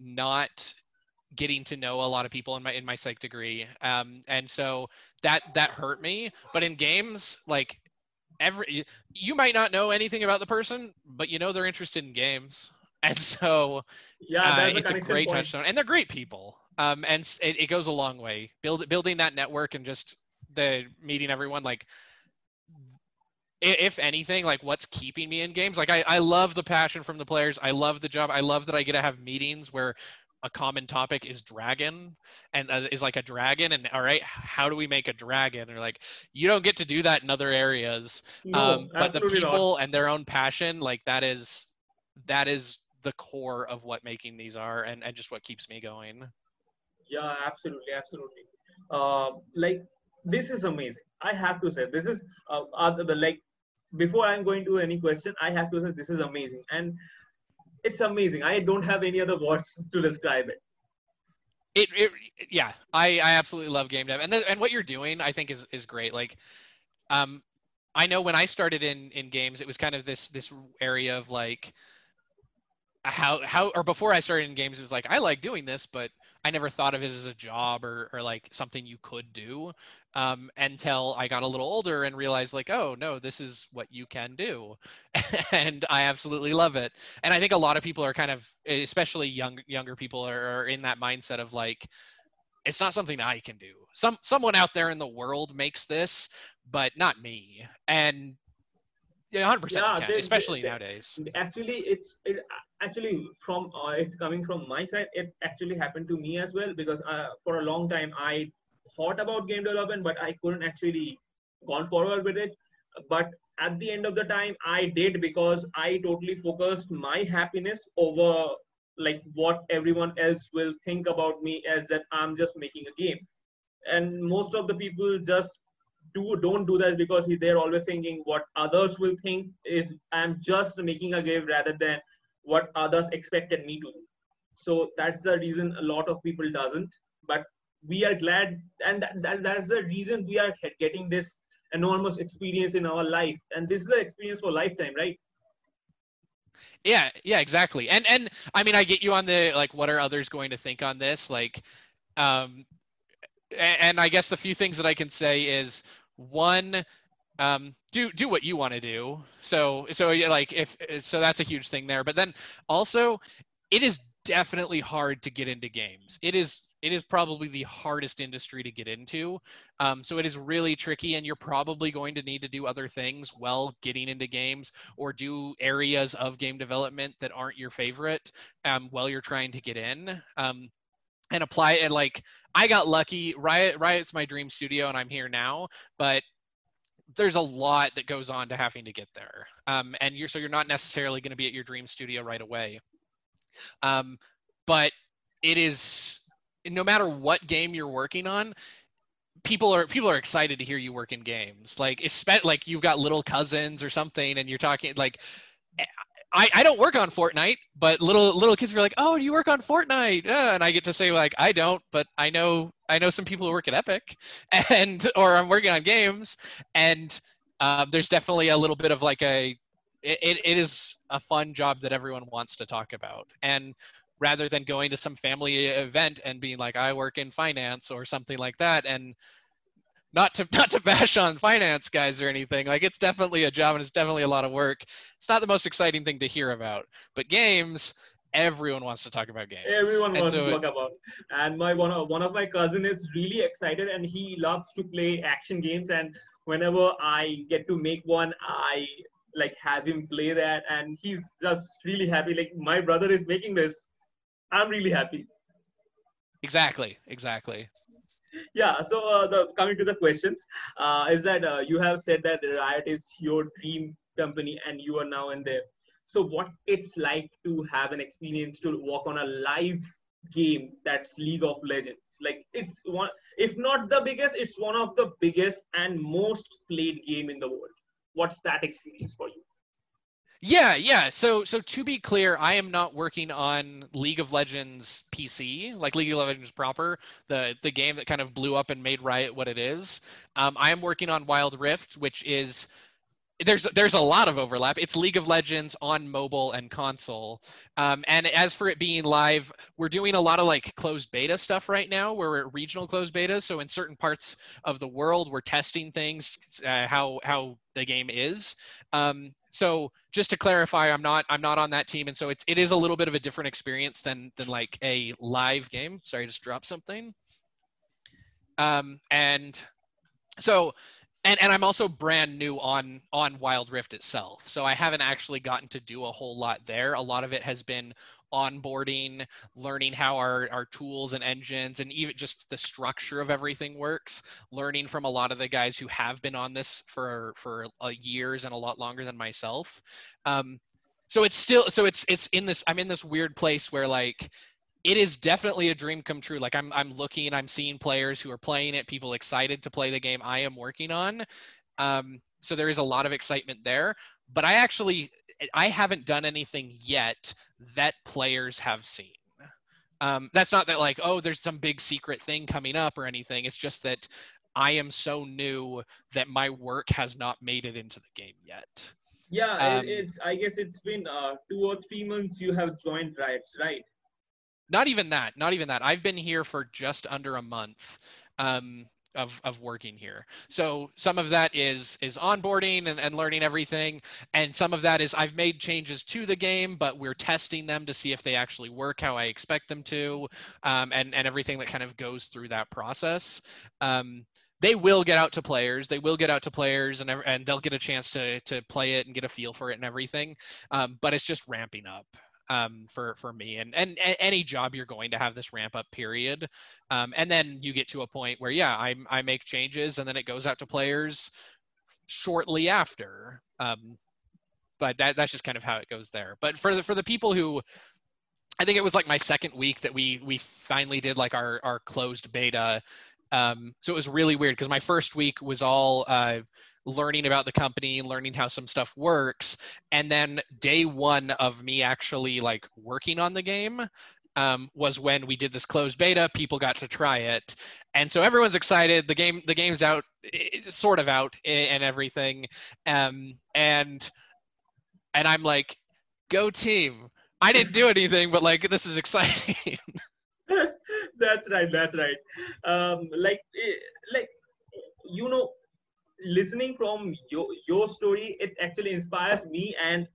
not getting to know a lot of people in my in my psych degree. Um and so that that hurt me. But in games like every you might not know anything about the person but you know they're interested in games. And so yeah uh, it's a great touchstone. And they're great people. Um and it, it goes a long way. Build building that network and just the meeting everyone like if anything, like what's keeping me in games, like I, I love the passion from the players. I love the job. I love that I get to have meetings where a common topic is dragon and uh, is like a dragon and all right how do we make a dragon or like you don't get to do that in other areas no, um, but the people not. and their own passion like that is that is the core of what making these are and, and just what keeps me going yeah absolutely absolutely uh, like this is amazing i have to say this is uh, uh, the, like before i'm going to any question i have to say this is amazing. And it's amazing. I don't have any other words to describe it. It, it yeah i i absolutely love game dev. And the, and what you're doing i think is is great. Like um i know when i started in in games it was kind of this this area of like how how or before I started in games, it was like I like doing this, but I never thought of it as a job or or like something you could do um, until I got a little older and realized like, oh no, this is what you can do, and I absolutely love it. And I think a lot of people are kind of, especially young younger people, are, are in that mindset of like, it's not something I can do. Some someone out there in the world makes this, but not me. And yeah, hundred percent. Yeah, especially they, nowadays. Actually, it's it, actually from uh, it's coming from my side. It actually happened to me as well because uh, for a long time I thought about game development, but I couldn't actually gone forward with it. But at the end of the time, I did because I totally focused my happiness over like what everyone else will think about me as that I'm just making a game. And most of the people just do don't do that because they're always thinking what others will think if i'm just making a game rather than what others expected me to do. So that's the reason a lot of people doesn't but we are glad and that, that, that's the reason we are getting this enormous experience in our life. And this is the experience for lifetime right? Yeah yeah exactly. And and i mean i get you on the like what are others going to think on this? Like um and i guess the few things that i can say is one um, do do what you want to do so so like if so that's a huge thing there but then also it is definitely hard to get into games it is it is probably the hardest industry to get into. Um, so it is really tricky, and you're probably going to need to do other things while getting into games or do areas of game development that aren't your favorite um, while you're trying to get in. Um, and apply it like I got lucky. Riot Riot's my dream studio, and I'm here now. But there's a lot that goes on to having to get there, um, and you're so you're not necessarily going to be at your dream studio right away. Um, but it is no matter what game you're working on, people are people are excited to hear you work in games. Like especially like you've got little cousins or something, and you're talking like. I, I don't work on Fortnite, but little little kids are like, "Oh, do you work on Fortnite?" Uh, and I get to say like, "I don't, but I know I know some people who work at Epic, and or I'm working on games." And um, there's definitely a little bit of like a it, it is a fun job that everyone wants to talk about. And rather than going to some family event and being like i work in finance or something like that and not to not to bash on finance guys or anything like it's definitely a job and it's definitely a lot of work it's not the most exciting thing to hear about but games everyone wants to talk about games everyone and wants so to talk about and my one of one of my cousin is really excited and he loves to play action games and whenever i get to make one i like have him play that and he's just really happy like my brother is making this I'm really happy. Exactly. Exactly. Yeah. So uh, the coming to the questions uh, is that uh, you have said that Riot is your dream company and you are now in there. So what it's like to have an experience to work on a live game that's League of Legends. Like it's one, if not the biggest, it's one of the biggest and most played game in the world. What's that experience for you? Yeah, yeah. So so to be clear, I am not working on League of Legends PC, like League of Legends proper, the the game that kind of blew up and made Riot what it is. Um, I am working on Wild Rift, which is there's there's a lot of overlap. It's League of Legends on mobile and console. Um, and as for it being live, we're doing a lot of like closed beta stuff right now, where we're at regional closed beta. So in certain parts of the world, we're testing things uh, how how the game is. Um, so just to clarify, I'm not I'm not on that team, and so it's it is a little bit of a different experience than than like a live game. Sorry, I just dropped something. Um, and so and and I'm also brand new on on Wild Rift itself, so I haven't actually gotten to do a whole lot there. A lot of it has been onboarding, learning how our our tools and engines and even just the structure of everything works. Learning from a lot of the guys who have been on this for for years and a lot longer than myself. Um, so it's still so it's it's in this I'm in this weird place where like it is definitely a dream come true. Like I'm I'm looking, I'm seeing players who are playing it, people excited to play the game I am working on. Um, so there is a lot of excitement there. But I actually I haven't done anything yet that players have seen. Um, that's not that like oh there's some big secret thing coming up or anything. It's just that I am so new that my work has not made it into the game yet. Yeah, um, it's I guess it's been uh, two or three months you have joined Riot, right? not even that not even that i've been here for just under a month um, of, of working here so some of that is is onboarding and, and learning everything and some of that is i've made changes to the game but we're testing them to see if they actually work how i expect them to um, and and everything that kind of goes through that process um, they will get out to players. They will get out to players, and and they'll get a chance to to play it and get a feel for it and everything. Um, but it's just ramping up um, for for me. And, and any job you're going to have this ramp up period, um, and then you get to a point where yeah, I I make changes, and then it goes out to players shortly after. Um, but that that's just kind of how it goes there. But for the for the people who I think it was like my second week that we we finally did like our our closed beta. Um, so it was really weird because my first week was all uh, learning about the company, learning how some stuff works, and then day one of me actually like working on the game, um, was when we did this closed beta. People got to try it, and so everyone's excited. The game, the game's out, sort of out, and everything. Um, and and I'm like, go team! I didn't do anything, but like this is exciting. that's right. That's right. Um, like like you know, listening from your your story, it actually inspires me, and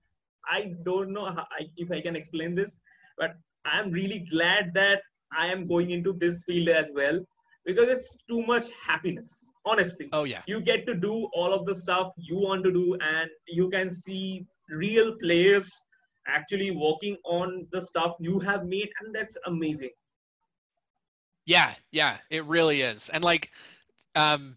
I don't know how, if I can explain this, but I'm really glad that I am going into this field as well because it's too much happiness. Honestly. Oh yeah. You get to do all of the stuff you want to do, and you can see real players actually working on the stuff you have made, and that's amazing. Yeah, yeah, it really is. And like, um,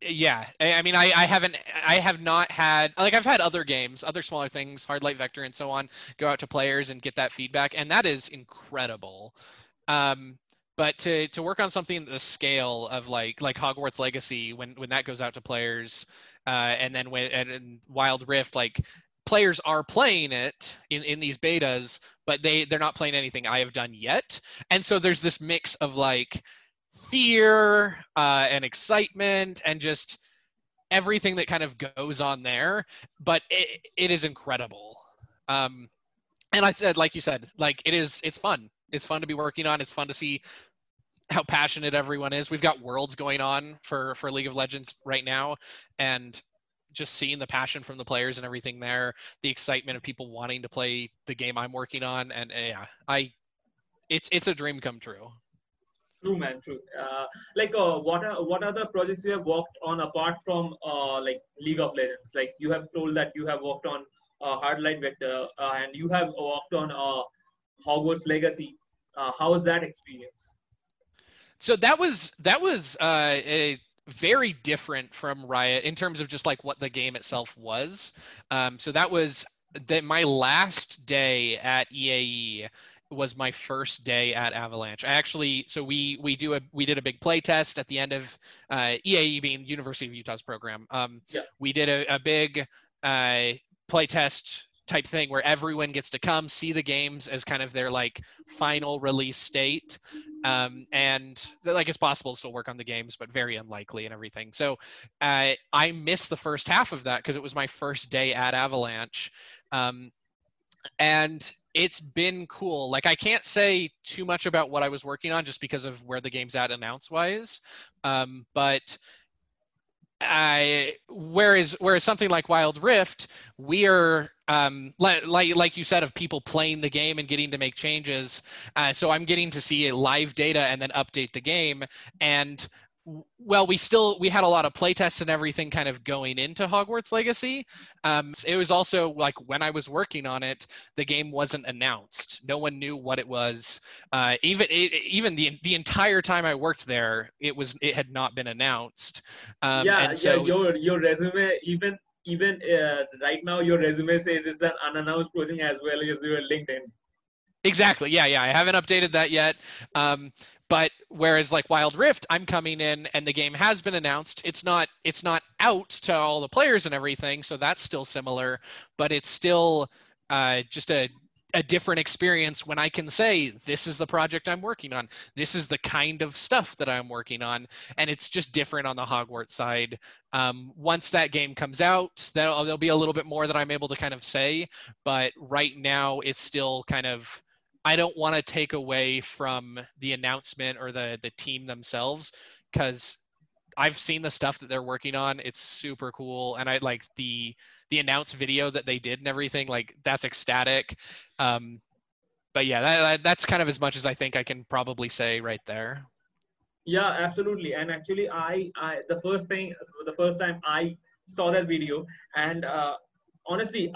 yeah i mean I, I haven't i have not had like i've had other games other smaller things hard light vector and so on go out to players and get that feedback and that is incredible. Um but to to work on something the scale of like like hogwarts legacy when when that goes out to players uh and then when and, and wild rift like players are playing it in, in these betas but they they're not playing anything i have done yet. And so there's this mix of like fear uh, and excitement and just everything that kind of goes on there. But it, it is incredible. Um, and I said, like you said, like it is, it's fun. It's fun to be working on. It's fun to see how passionate everyone is. We've got worlds going on for for League of Legends right now, and just seeing the passion from the players and everything there, the excitement of people wanting to play the game I'm working on, and yeah, I, it's it's a dream come true. True, man. True. Uh, like, uh, what are what are the projects you have worked on apart from uh, like League of Legends? Like, you have told that you have worked on uh, Vector uh, and you have worked on uh, Hogwarts Legacy. Uh, how was that experience? So that was that was a very different from Riot in terms of just like what the game itself was. Um, so that was that my last day at EAE was my first day at Avalanche. I actually, so we we do a we did a big play test at the end of uh, EAE being University of Utah's program. Um, yeah. We did a, a big uh, play test type thing where everyone gets to come see the games as kind of their like final release state um, and like it's possible to still work on the games but very unlikely and everything so uh, i missed the first half of that because it was my first day at avalanche um, and it's been cool. Like I can't say too much about what I was working on just because of where the game's at announce wise. Um, but I whereas whereas something like Wild Rift, we are um, like like you said of people playing the game and getting to make changes. Uh, so I'm getting to see live data and then update the game and well we still we had a lot of playtests and everything kind of going into hogwarts legacy. Um, it was also like when i was working on it the game wasn't announced. No one knew what it was. Uh, even it, even the the entire time i worked there it was it had not been announced. Um, yeah, so, yeah your your resume even even uh, right now your resume says it's an unannounced posting as well as your linkedin Exactly. Yeah, yeah. I haven't updated that yet. Um, but whereas like Wild Rift, I'm coming in and the game has been announced. It's not it's not out to all the players and everything, so that's still similar, but it's still uh, just a a different experience when I can say this is the project I'm working on. This is the kind of stuff that I'm working on, and it's just different on the Hogwarts side. Um, once that game comes out, there'll, there'll be a little bit more that I'm able to kind of say, but right now it's still kind of I don't want to take away from the announcement or the the team themselves because I've seen the stuff that they're working on. It's super cool, and I like the the announced video that they did and everything. Like that's ecstatic. Um, but yeah, that, that's kind of as much as I think I can probably say right there. Yeah, absolutely. And actually, I, I the first thing, the first time I saw that video, and uh, honestly,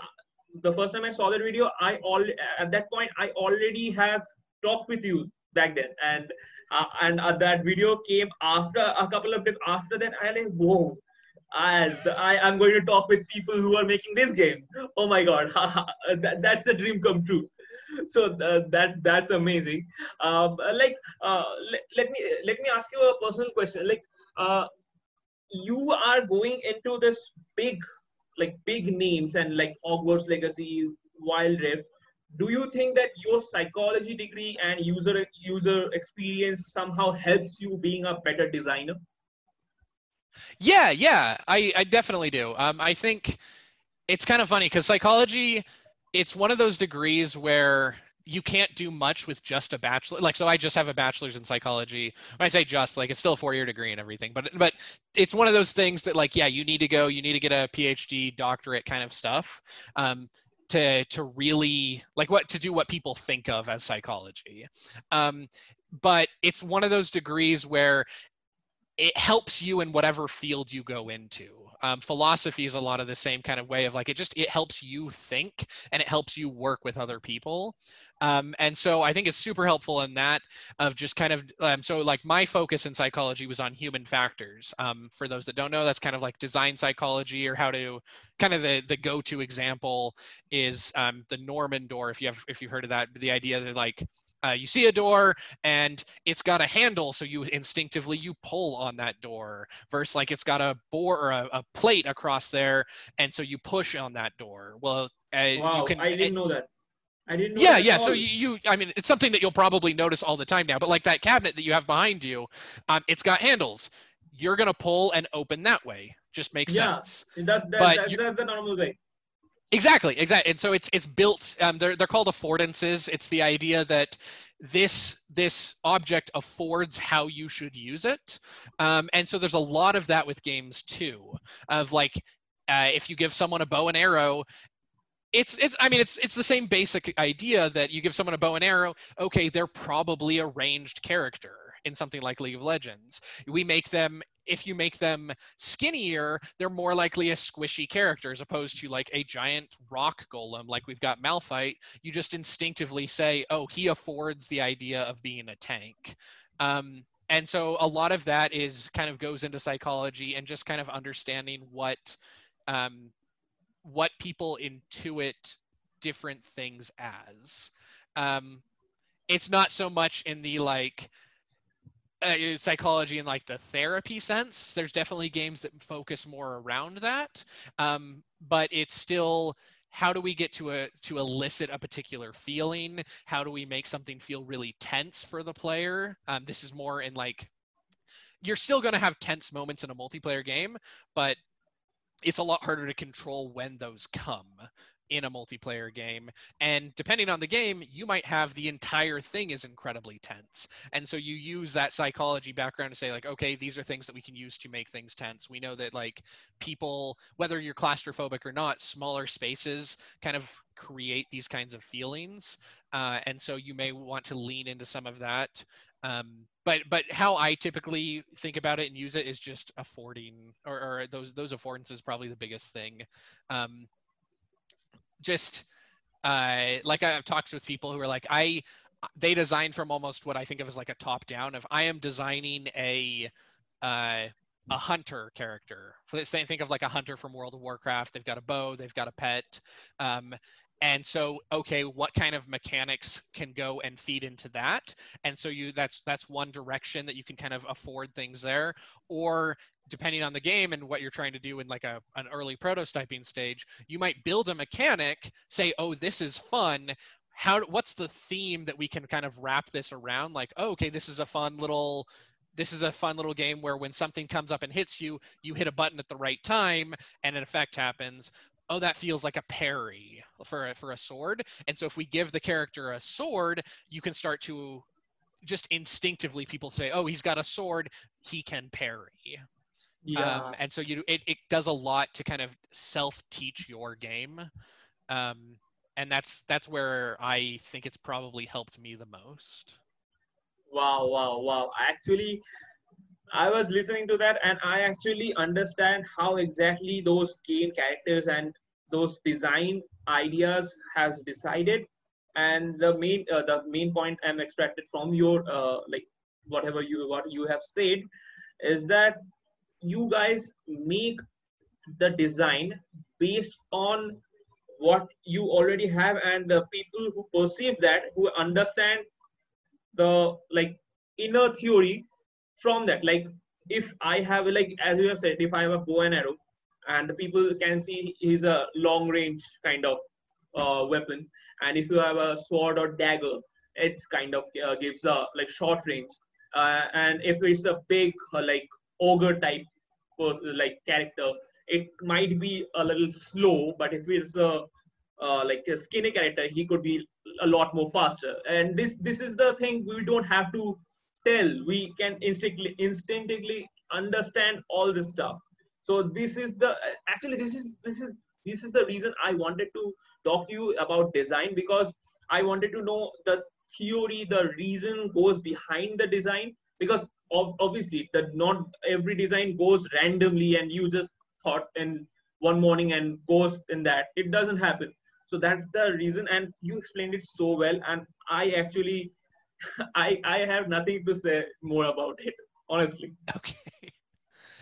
the first time I saw that video, I all at that point I already have talked with you back then, and uh, and uh, that video came after a couple of days after that. I like whoa, and I am going to talk with people who are making this game. Oh my god, that, that's a dream come true. So uh, that that's amazing. Um, like uh, let, let me let me ask you a personal question. Like uh, you are going into this big like big names and like Hogwarts Legacy, Wild Rift, do you think that your psychology degree and user user experience somehow helps you being a better designer? Yeah yeah. I i definitely do. Um i think it's kind of funny because psychology it's one of those degrees where you can't do much with just a bachelor like so i just have a bachelor's in psychology. When i say just like it's still a four year degree and everything but but it's one of those things that like yeah you need to go you need to get a phd doctorate kind of stuff um, to to really like what to do what people think of as psychology. Um, but it's one of those degrees where it helps you in whatever field you go into. Um, philosophy is a lot of the same kind of way of like it just it helps you think and it helps you work with other people. Um, and so i think it's super helpful in that of just kind of um, so like my focus in psychology was on human factors. Um, for those that don't know that's kind of like design psychology or how to kind of the the go-to example is um, the norman door if you have if you've heard of that the idea that like uh, you see a door and it's got a handle so you instinctively you pull on that door versus like it's got a bore or a, a plate across there and so you push on that door. Well uh, wow you can i didn't know that. I didn't know yeah yeah so you, you i mean it's something that you'll probably notice all the time now but like that cabinet that you have behind you um, it's got handles. You're gonna pull and open that way. Just makes Yeah. sense. that's, that, but that, that's the normal way Exactly, exactly. And so it's it's built. Um, they're they're called affordances. It's the idea that this this object affords how you should use it. Um, and so there's a lot of that with games too. Of like, uh, if you give someone a bow and arrow. It's, it's I mean it's it's the same basic idea that you give someone a bow and arrow okay they're probably a ranged character in something like League of Legends we make them if you make them skinnier, they're more likely a squishy character as opposed to like a giant rock golem like we've got Malphite. You just instinctively say, oh, he affords the idea of being a tank. Um, and so a lot of that is kind of goes into psychology and just kind of understanding what um, what people intuit different things as. Um, it's not so much in the like uh, psychology in like the therapy sense. There's definitely games that focus more around that, um, but it's still how do we get to a to elicit a particular feeling? How do we make something feel really tense for the player? Um, this is more in like you're still going to have tense moments in a multiplayer game, but it's a lot harder to control when those come in a multiplayer game and depending on the game you might have the entire thing is incredibly tense. And so you use that psychology background to say like okay these are things that we can use to make things tense. We know that like people whether you're claustrophobic or not smaller spaces kind of create these kinds of feelings. Uh, and so you may want to lean into some of that. Um, but but how I typically think about it and use it is just affording or, or those those affordances probably the biggest thing. Um, just uh, like I've talked with people who are like I they design from almost what I think of as like a top down. If I am designing a uh, a hunter character, so let's think of like a hunter from World of Warcraft. They've got a bow, they've got a pet, um, and so okay, what kind of mechanics can go and feed into that? And so you that's that's one direction that you can kind of afford things there, or depending on the game and what you're trying to do in like a an early prototyping stage, you might build a mechanic, say, oh, this is fun. How what's the theme that we can kind of wrap this around? Like, oh, okay, this is a fun little this is a fun little game where when something comes up and hits you, you hit a button at the right time and an effect happens. Oh, that feels like a parry for a, for a sword. And so if we give the character a sword, you can start to just instinctively people say, oh, he's got a sword, he can parry. Yeah Um, and so you it, it does a lot to kind of self teach your game. Um, and that's that's where I think it's probably helped me the most. wow wow wow actually i was listening to that and i actually understand how exactly those game characters and those design ideas has decided and the main uh, the main point i'm extracted from your uh, like whatever you what you have said is that you guys make the design based on what you already have and the people who perceive that who understand the like inner theory from that. Like if i have like as you have said if i have a bow and arrow and the people can see he's a long range kind of uh, weapon and if you have a sword or dagger it's kind of uh, gives a like short range. Uh, and if it's a big like ogre type person like character it might be a little slow but if it's a uh, like a skinny character he could be a lot more faster. And this this is the thing we don't have to tell. We can instinctively instinctively understand all this stuff. So this is the actually this is this is this is the reason i wanted to talk to you about design because i wanted to know the theory the reason goes behind the design because obviously that not every design goes randomly and you just thought in one morning and goes in that. It doesn't happen. So that's the reason and you explained it so well and i actually i i have nothing to say more about it honestly. Okay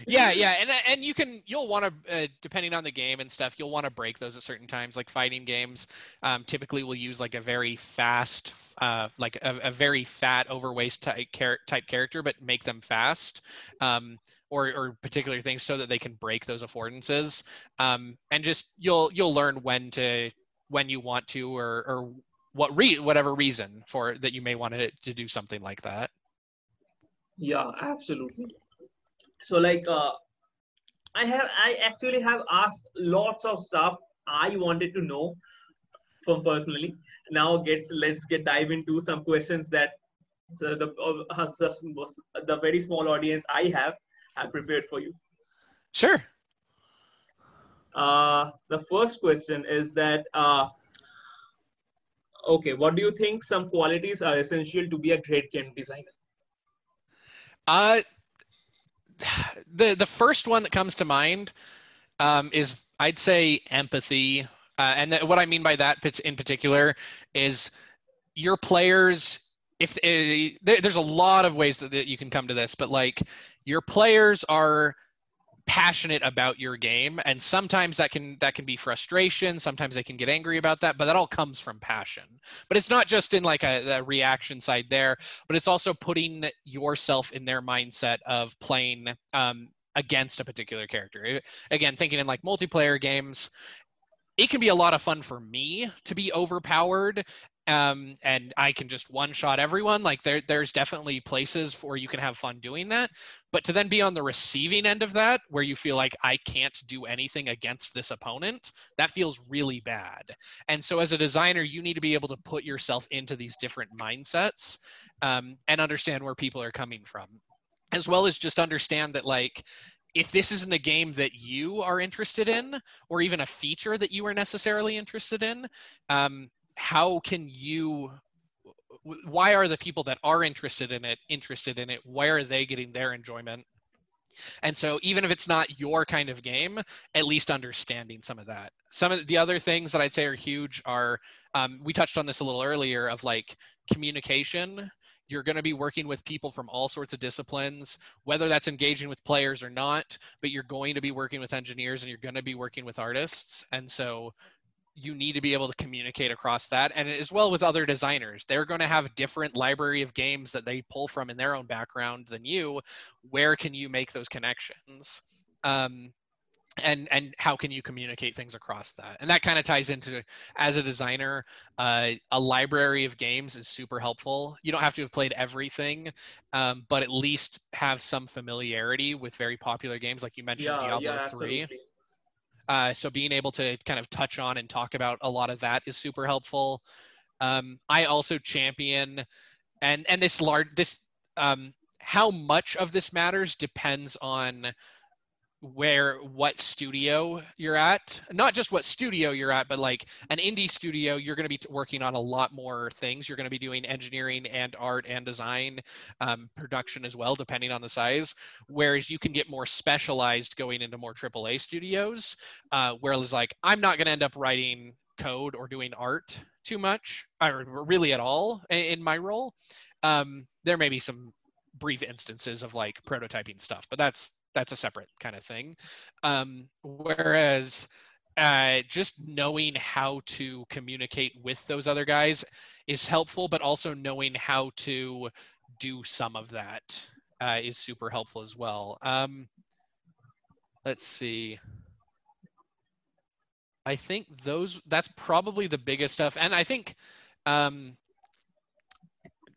yeah yeah and and you can you'll want to uh, depending on the game and stuff you'll want to break those at certain times. Like fighting games um, typically will use like a very fast uh, like a, a, very fat overweight type, char- type character but make them fast um, or, or particular things so that they can break those affordances. Um, and just you'll you'll learn when to when you want to or or what re- whatever reason for that you may want to, to do something like that. Yeah absolutely so like uh, i have i actually have asked lots of stuff i wanted to know from personally. Now gets let's get dive into some questions that so the uh, the very small audience i have have prepared for you. Sure. Uh, the first question is that uh, okay what do you think some qualities are essential to be a great game designer? Uh the the first one that comes to mind um, is I'd say empathy, uh, and th- what I mean by that in particular is your players. If uh, there's a lot of ways that, that you can come to this, but like your players are passionate about your game. And sometimes that can that can be frustration. Sometimes they can get angry about that but that all comes from passion. But it's not just in like a, a reaction side there but it's also putting yourself in their mindset of playing um, against a particular character. Again thinking in like multiplayer games it can be a lot of fun for me to be overpowered um, and I can just one shot everyone. Like there, there's definitely places where you can have fun doing that. But to then be on the receiving end of that, where you feel like I can't do anything against this opponent, that feels really bad. And so as a designer, you need to be able to put yourself into these different mindsets um, and understand where people are coming from, as well as just understand that like if this isn't a game that you are interested in or even a feature that you are necessarily interested in um, how can you why are the people that are interested in it interested in it where are they getting their enjoyment? And so even if it's not your kind of game at least understanding some of that. Some of the other things that i'd say are huge are um, we touched on this a little earlier of like communication. You're going to be working with people from all sorts of disciplines whether that's engaging with players or not but you're going to be working with engineers and you're going to be working with artists. And so you need to be able to communicate across that and as well with other designers. They're going to have different library of games that they pull from in their own background than you. Where can you make those connections? Um, and and how can you communicate things across that? And that kind of ties into as a designer uh, a library of games is super helpful. You don't have to have played everything um, but at least have some familiarity with very popular games like you mentioned yeah, diablo yeah, 3 uh, so being able to kind of touch on and talk about a lot of that is super helpful. Um, I also champion, and and this large this um, how much of this matters depends on where what studio you're at. Not just what studio you're at but like an indie studio you're going to be working on a lot more things. You're going to be doing engineering and art and design um, production as well depending on the size. Whereas you can get more specialized going into more aaa studios uh, whereas like i'm not going to end up writing code or doing art too much or really at all in my role. Um, there may be some brief instances of like prototyping stuff but that's that's a separate kind of thing. Um, whereas uh, just knowing how to communicate with those other guys is helpful, but also knowing how to do some of that uh, is super helpful as well. Um, let's see. I think those that's probably the biggest stuff, and I think um,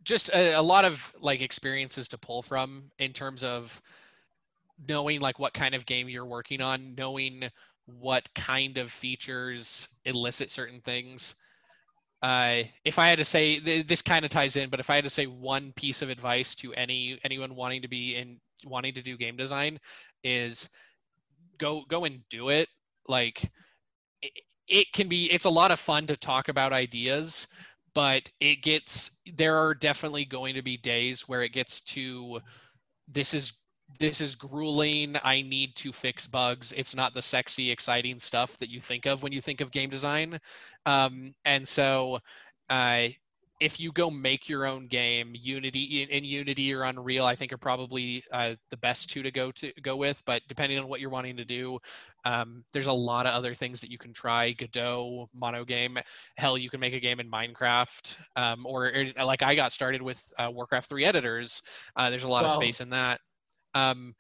just a, a lot of like experiences to pull from in terms of knowing like what kind of game you're working on, knowing what kind of features elicit certain things. Uh, if I had to say, th- this kind of ties in, but if I had to say one piece of advice to any anyone wanting to be in wanting to do game design, is go go and do it. Like it, it can be, it's a lot of fun to talk about ideas, but it gets there are definitely going to be days where it gets to this is this is grueling. I need to fix bugs. It's not the sexy, exciting stuff that you think of when you think of game design. Um, and so, uh, if you go make your own game, Unity in, Unity or Unreal, I think are probably uh, the best two to go to go with. But depending on what you're wanting to do, um, there's a lot of other things that you can try. Godot, Monogame, hell, you can make a game in Minecraft, um, or, or, like I got started with uh, Warcraft 3 editors. Uh, there's a lot wow. of space in that um,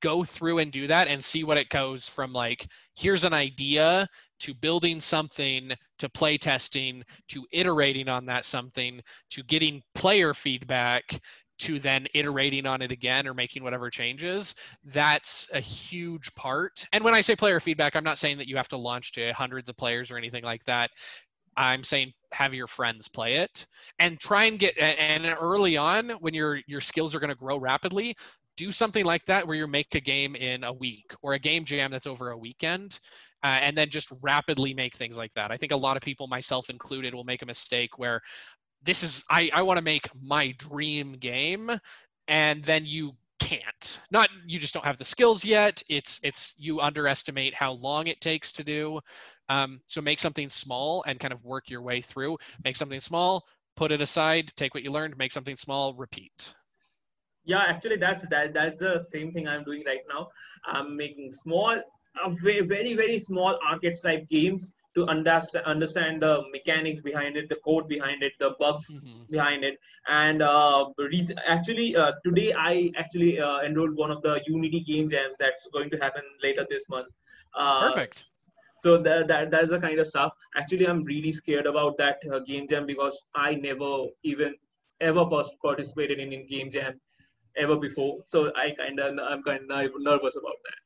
go through and do that and see what it goes from like here's an idea to building something to play testing to iterating on that something to getting player feedback to then iterating on it again or making whatever changes. That's a huge part. And when i say player feedback i'm not saying that you have to launch to hundreds of players or anything like that. I'm saying have your friends play it and try and get and early on when your your skills are going to grow rapidly do something like that where you make a game in a week or a game jam that's over a weekend uh, and then just rapidly make things like that. I think a lot of people, myself included, will make a mistake where this is I, I want to make my dream game and then you can't. Not you just don't have the skills yet. It's it's you underestimate how long it takes to do. Um, so make something small and kind of work your way through. Make something small put it aside take what you learned make something small repeat yeah actually that's that that's the same thing i'm doing right now. I'm making small uh, very very very small arcade type games to understand understand the mechanics behind it the code behind it the bugs mm-hmm. behind it. And uh, actually uh, today i actually uh, enrolled one of the unity game jams that's going to happen later this month. Uh, perfect. so that, that that's the kind of stuff. Actually i'm really scared about that uh, game jam because i never even ever participated in, in game jam ever before. So I kind of I'm kind of nervous about that.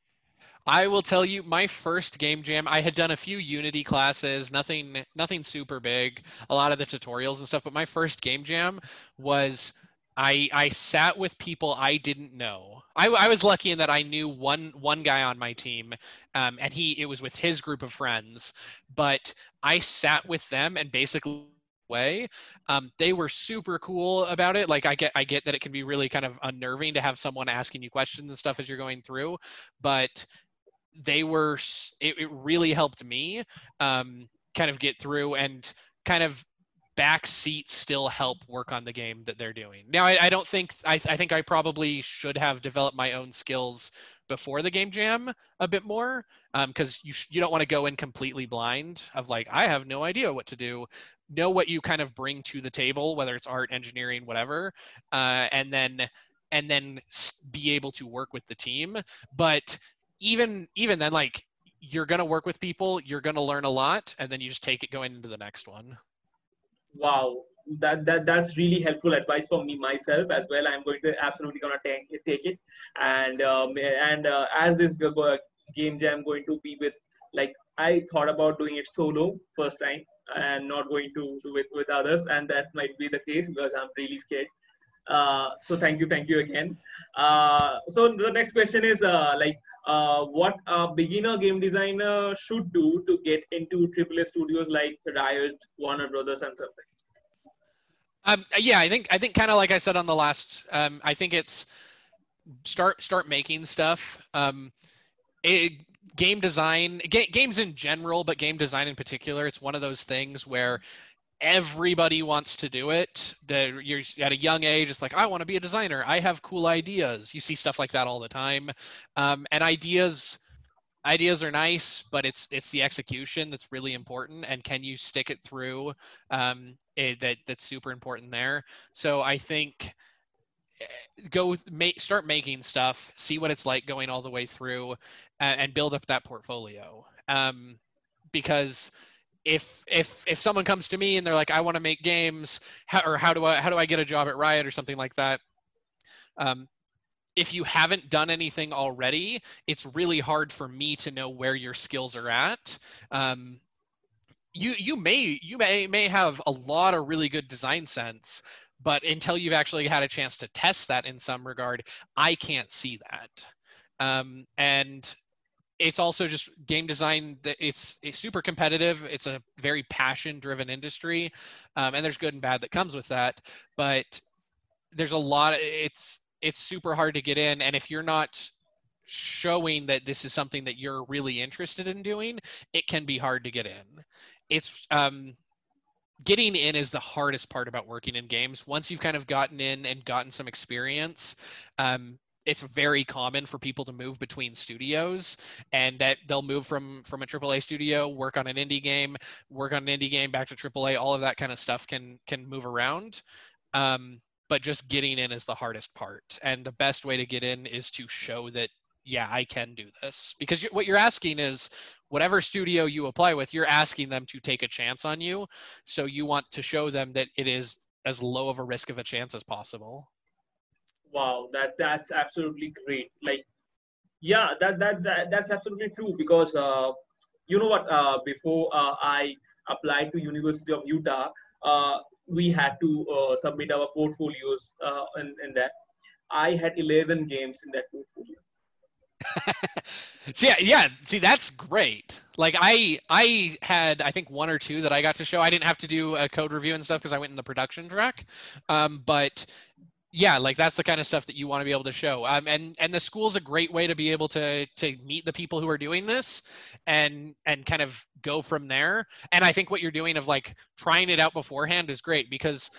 I will tell you, my first game jam, I had done a few Unity classes, nothing, nothing super big, a lot of the tutorials and stuff. But my first game jam was, I, I sat with people I didn't know. I, I was lucky in that I knew one, one guy on my team, um, and he, it was with his group of friends. But I sat with them and basically way. Um, they were super cool about it. Like I get, I get that it can be really kind of unnerving to have someone asking you questions and stuff as you're going through, but they were, it, it really helped me um, kind of get through and kind of back seat still help work on the game that they're doing. Now, I, I don't think I, I, think I probably should have developed my own skills before the game jam a bit more because um, you sh- you don't want to go in completely blind of like I have no idea what to do. Know what you kind of bring to the table, whether it's art, engineering, whatever, uh, and then and then be able to work with the team. But even even then, like you're gonna work with people, you're gonna learn a lot, and then you just take it going into the next one. Wow, that, that that's really helpful advice for me myself as well. I'm going to absolutely gonna take take it, and um, and uh, as this game jam going to be with like I thought about doing it solo first time and not going to do it with others, and that might be the case because I'm really scared. Uh, so thank you, thank you again. Uh, so the next question is uh, like, uh, what a beginner game designer should do to get into AAA studios like Riot, Warner Brothers, and something. Um, yeah, I think I think kind of like I said on the last. Um, I think it's start start making stuff. Um, it, game design, ga- games in general, but game design in particular, it's one of those things where everybody wants to do it. You're at a young age, it's like I want to be a designer. I have cool ideas. You see stuff like that all the time, um, and ideas ideas are nice, but it's it's the execution that's really important. And can you stick it through? Um, it, that that's super important there. So I think go make start making stuff, see what it's like going all the way through, and build up that portfolio. Um, because if if if someone comes to me and they're like i want to make games how, or how do i how do i get a job at riot or something like that um, if you haven't done anything already it's really hard for me to know where your skills are at um, you you may you may may have a lot of really good design sense but until you've actually had a chance to test that in some regard i can't see that. Um, and it's also just game design it's, it's super competitive. It's a very passion driven industry um, and there's good and bad that comes with that but there's a lot of, it's it's super hard to get in and if you're not showing that this is something that you're really interested in doing it can be hard to get in. It's um getting in is the hardest part about working in games once you've kind of gotten in and gotten some experience um, it's very common for people to move between studios and that they'll move from from a AAA studio, work on an indie game, work on an indie game back to AAA. All of that kind of stuff can can move around. Um, but just getting in is the hardest part. And the best way to get in is to show that yeah, I can do this. Because you, what you're asking is whatever studio you apply with, you're asking them to take a chance on you. So you want to show them that it is as low of a risk of a chance as possible wow that that's absolutely great like yeah that that, that that's absolutely true because uh, you know what uh, before uh, i applied to university of utah uh, we had to uh, submit our portfolios uh, in, in that i had 11 games in that see, yeah, yeah. See, that's great. Like I, I had, I think one or two that I got to show. I didn't have to do a code review and stuff because I went in the production track. Um, but yeah like that's the kind of stuff that you want to be able to show um, and and the school's a great way to be able to to meet the people who are doing this and and kind of go from there and i think what you're doing of like trying it out beforehand is great because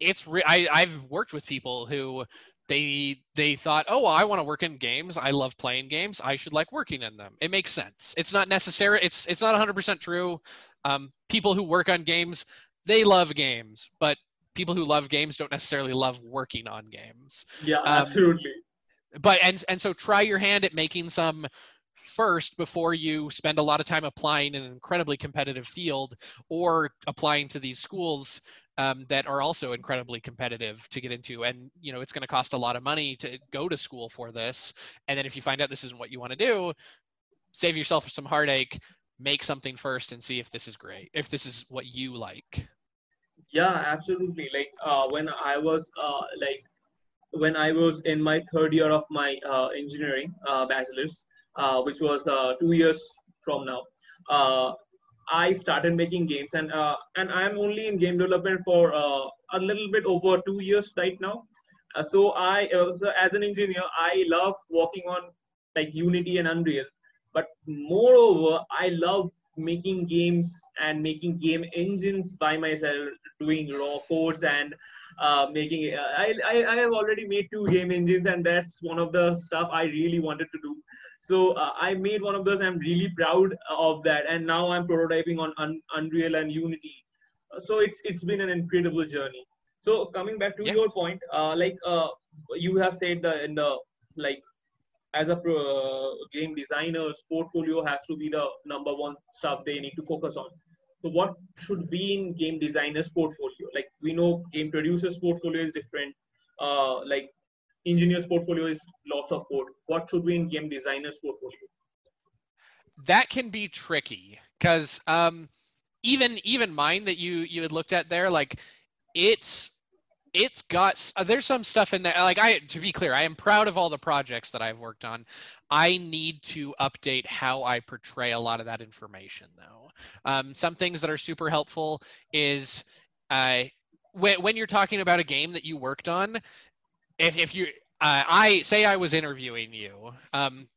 it's re- I, i've worked with people who they they thought oh well, i want to work in games. I love playing games. I should like working in them. It makes sense. It's not necessary it's it's not 100% true. Um, people who work on games they love games but people who love games don't necessarily love working on games. Yeah, um, absolutely. But and and so try your hand at making some first before you spend a lot of time applying in an incredibly competitive field or applying to these schools um, that are also incredibly competitive to get into. And you know it's going to cost a lot of money to go to school for this. And then if you find out this isn't what you want to do save yourself some heartache make something first and see if this is great if this is what you like. Yeah absolutely. Like uh, when i was uh, like when i was in my third year of my uh, engineering uh, bachelor's uh, which was uh, two years from now i started making games and uh, and i'm only in game development for uh, a little bit over two years right now uh, so i so as an engineer i love working on like unity and unreal but moreover i love making games and making game engines by myself, doing raw codes and uh, making. I, I I have already made two game engines, and that's one of the stuff I really wanted to do. So uh, I made one of those. I'm really proud of that, and now I'm prototyping on Un- Unreal and Unity. So it's it's been an incredible journey. So coming back to yeah. your point, uh, like uh, you have said the, in the like as a pro, game designer's portfolio has to be the number one stuff they need to focus on so what should be in game designer's portfolio like we know game producer's portfolio is different uh, like engineer's portfolio is lots of code. What should be in game designer's portfolio? That can be tricky because um, even even mine that you you had looked at there like it's it's got uh, there's some stuff in there like i to be clear i am proud of all the projects that i've worked on. I need to update how i portray a lot of that information though. Um, some things that are super helpful is uh, when, when you're talking about a game that you worked on if, if you uh, i say i was interviewing you um,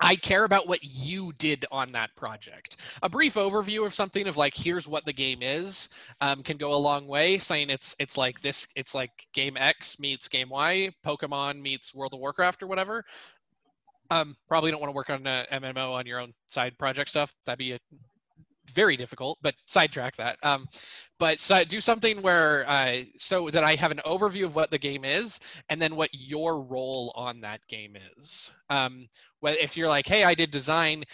I care about what you did on that project. A brief overview of something of like here's what the game is um, can go a long way. Saying it's it's like this, it's like game X meets game Y, Pokemon meets World of Warcraft or whatever. Um, probably don't want to work on a MMO on your own side project stuff. That'd be a very difficult, but sidetrack that. Um, but so do something where uh, so that I have an overview of what the game is, and then what your role on that game is. Um, well, if you're like, hey, I did design,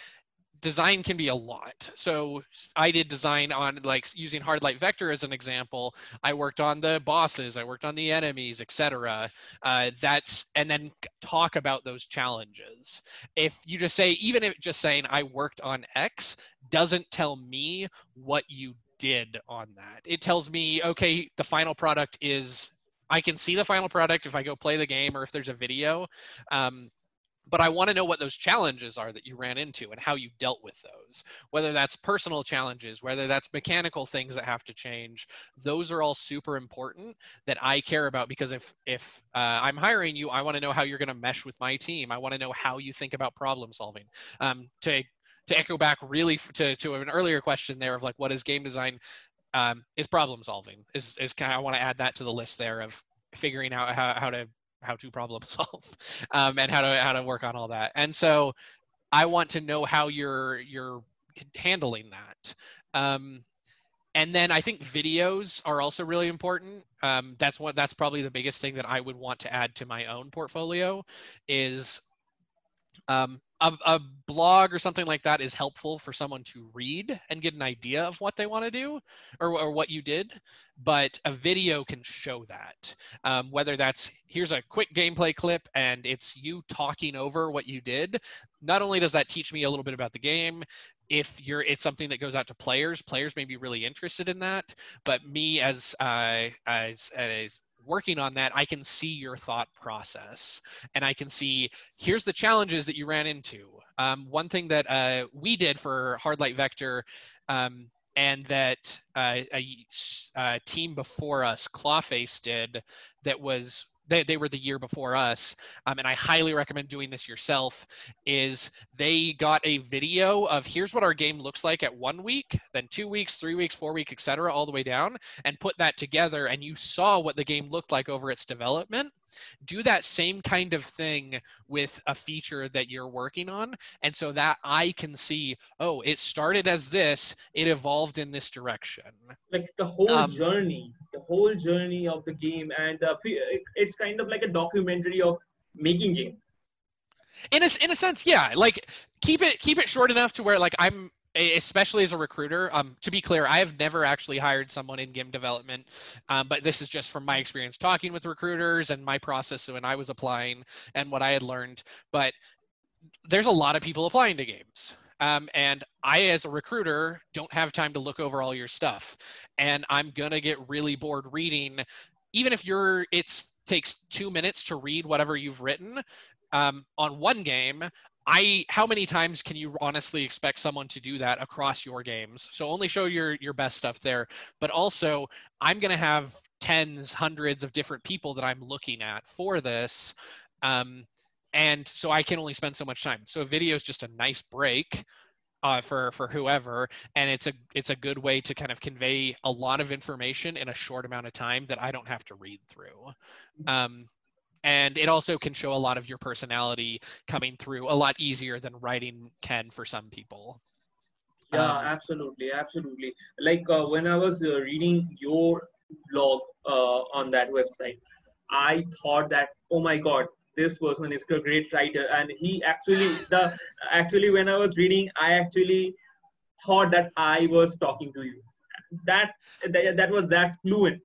design can be a lot. So I did design on like using hard light vector as an example. I worked on the bosses, I worked on the enemies, etc. Uh, that's and then talk about those challenges. If you just say, even if just saying I worked on X doesn't tell me what you did on that. It tells me, okay, the final product is I can see the final product if I go play the game or if there's a video. Um, but I want to know what those challenges are that you ran into and how you dealt with those. Whether that's personal challenges, whether that's mechanical things that have to change, those are all super important that I care about because if if uh, I'm hiring you, I want to know how you're going to mesh with my team. I want to know how you think about problem solving. Um, to to echo back really to to an earlier question there of like what is game design um, is problem solving is is kind of, I want to add that to the list there of figuring out how, how to how to problem solve um, and how to how to work on all that. And so i want to know how you're you're handling that. Um, and then i think videos are also really important. Um, that's what that's probably the biggest thing that i would want to add to my own portfolio is um, a, a, blog or something like that is helpful for someone to read and get an idea of what they want to do or, or what you did but a video can show that. Um, whether that's here's a quick gameplay clip and it's you talking over what you did not only does that teach me a little bit about the game if you're it's something that goes out to players players may be really interested in that but me as uh, as as working on that, I can see your thought process and I can see here's the challenges that you ran into. Um, one thing that uh, we did for Hard Light Vector um, and that uh, a, a, team before us, Clawface, did that was they, they were the year before us um, and i highly recommend doing this yourself is they got a video of here's what our game looks like at one week then two weeks three weeks four weeks etc all the way down and put that together and you saw what the game looked like over its development do that same kind of thing with a feature that you're working on. And so that i can see oh it started as this it evolved in this direction. Like the whole um, journey the whole journey of the game and uh, it's kind of like a documentary of making game. In a, in a sense yeah like keep it keep it short enough to where like i'm especially as a recruiter. Um, to be clear, I have never actually hired someone in game development, um, but this is just from my experience talking with recruiters and my process when I was applying and what I had learned. But there's a lot of people applying to games. Um, and I, as a recruiter, don't have time to look over all your stuff. And I'm going to get really bored reading, even if you're, it takes two minutes to read whatever you've written. Um, on one game, I how many times can you honestly expect someone to do that across your games? So only show your your best stuff there, but also I'm going to have tens, hundreds of different people that I'm looking at for this. Um, and so I can only spend so much time. So a video is just a nice break uh, for for whoever, and it's a it's a good way to kind of convey a lot of information in a short amount of time that I don't have to read through. Um, and it also can show a lot of your personality coming through a lot easier than writing can for some people. Yeah um, absolutely absolutely. Like uh, when i was uh, reading your blog uh, on that website i thought that oh my god this person is a great writer. And he actually the actually when i was reading i actually thought that i was talking to you. That that, that was that fluent.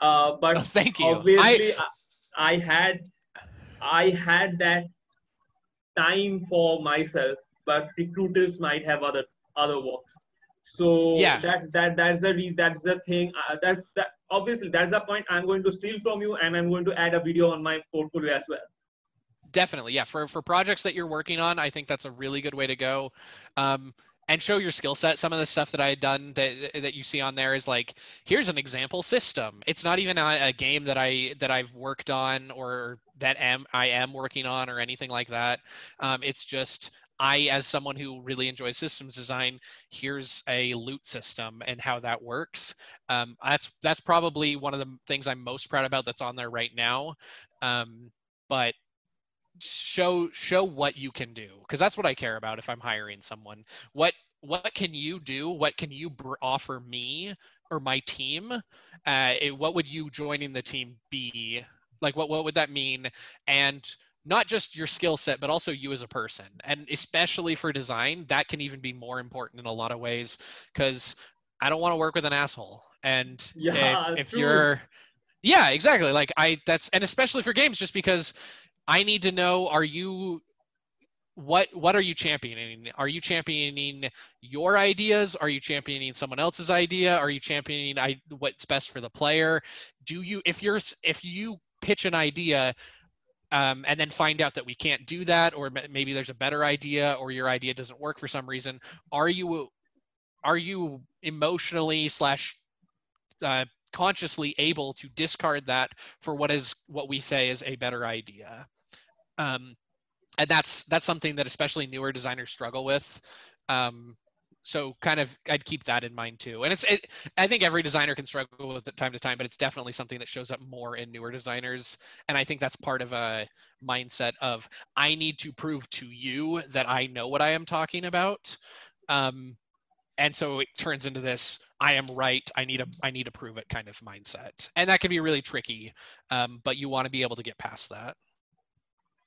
Uh, but oh, thank you. Obviously I, I had I had that time for myself, but recruiters might have other other works. So yeah. that's that that's the re- that's the thing. Uh, that's that obviously that's the point I'm going to steal from you, and I'm going to add a video on my portfolio as well. Definitely, yeah. For for projects that you're working on, I think that's a really good way to go. Um, and show your skill set. Some of the stuff that I had done that that you see on there is like, here's an example system. It's not even a, a game that I that I've worked on or that am I am working on or anything like that. Um, it's just I, as someone who really enjoys systems design, here's a loot system and how that works. Um, that's that's probably one of the things I'm most proud about that's on there right now. Um, but show show what you can do because that's what I care about if I'm hiring someone. What what can you do? What can you br- offer me or my team? Uh, it, what would you joining the team be? Like what what would that mean? And not just your skill set but also you as a person and especially for design that can even be more important in a lot of ways because i don't want to work with an asshole and Yeah, if, if you're yeah exactly like i that's and especially for games just because i need to know are you what what are you championing? Are you championing your ideas? Are you championing someone else's idea? Are you championing I, what's best for the player? Do you if you're if you pitch an idea um, and then find out that we can't do that or maybe there's a better idea or your idea doesn't work for some reason are you are you emotionally slash uh, consciously able to discard that for what is what we say is a better idea. Um, and that's that's something that especially newer designers struggle with. Um, so kind of i'd keep that in mind too. And it's it, i think every designer can struggle with it time to time but it's definitely something that shows up more in newer designers. And i think that's part of a mindset of i need to prove to you that i know what i am talking about. Um, and so it turns into this i am right i need a i need to prove it kind of mindset and that can be really tricky um, but you want to be able to get past that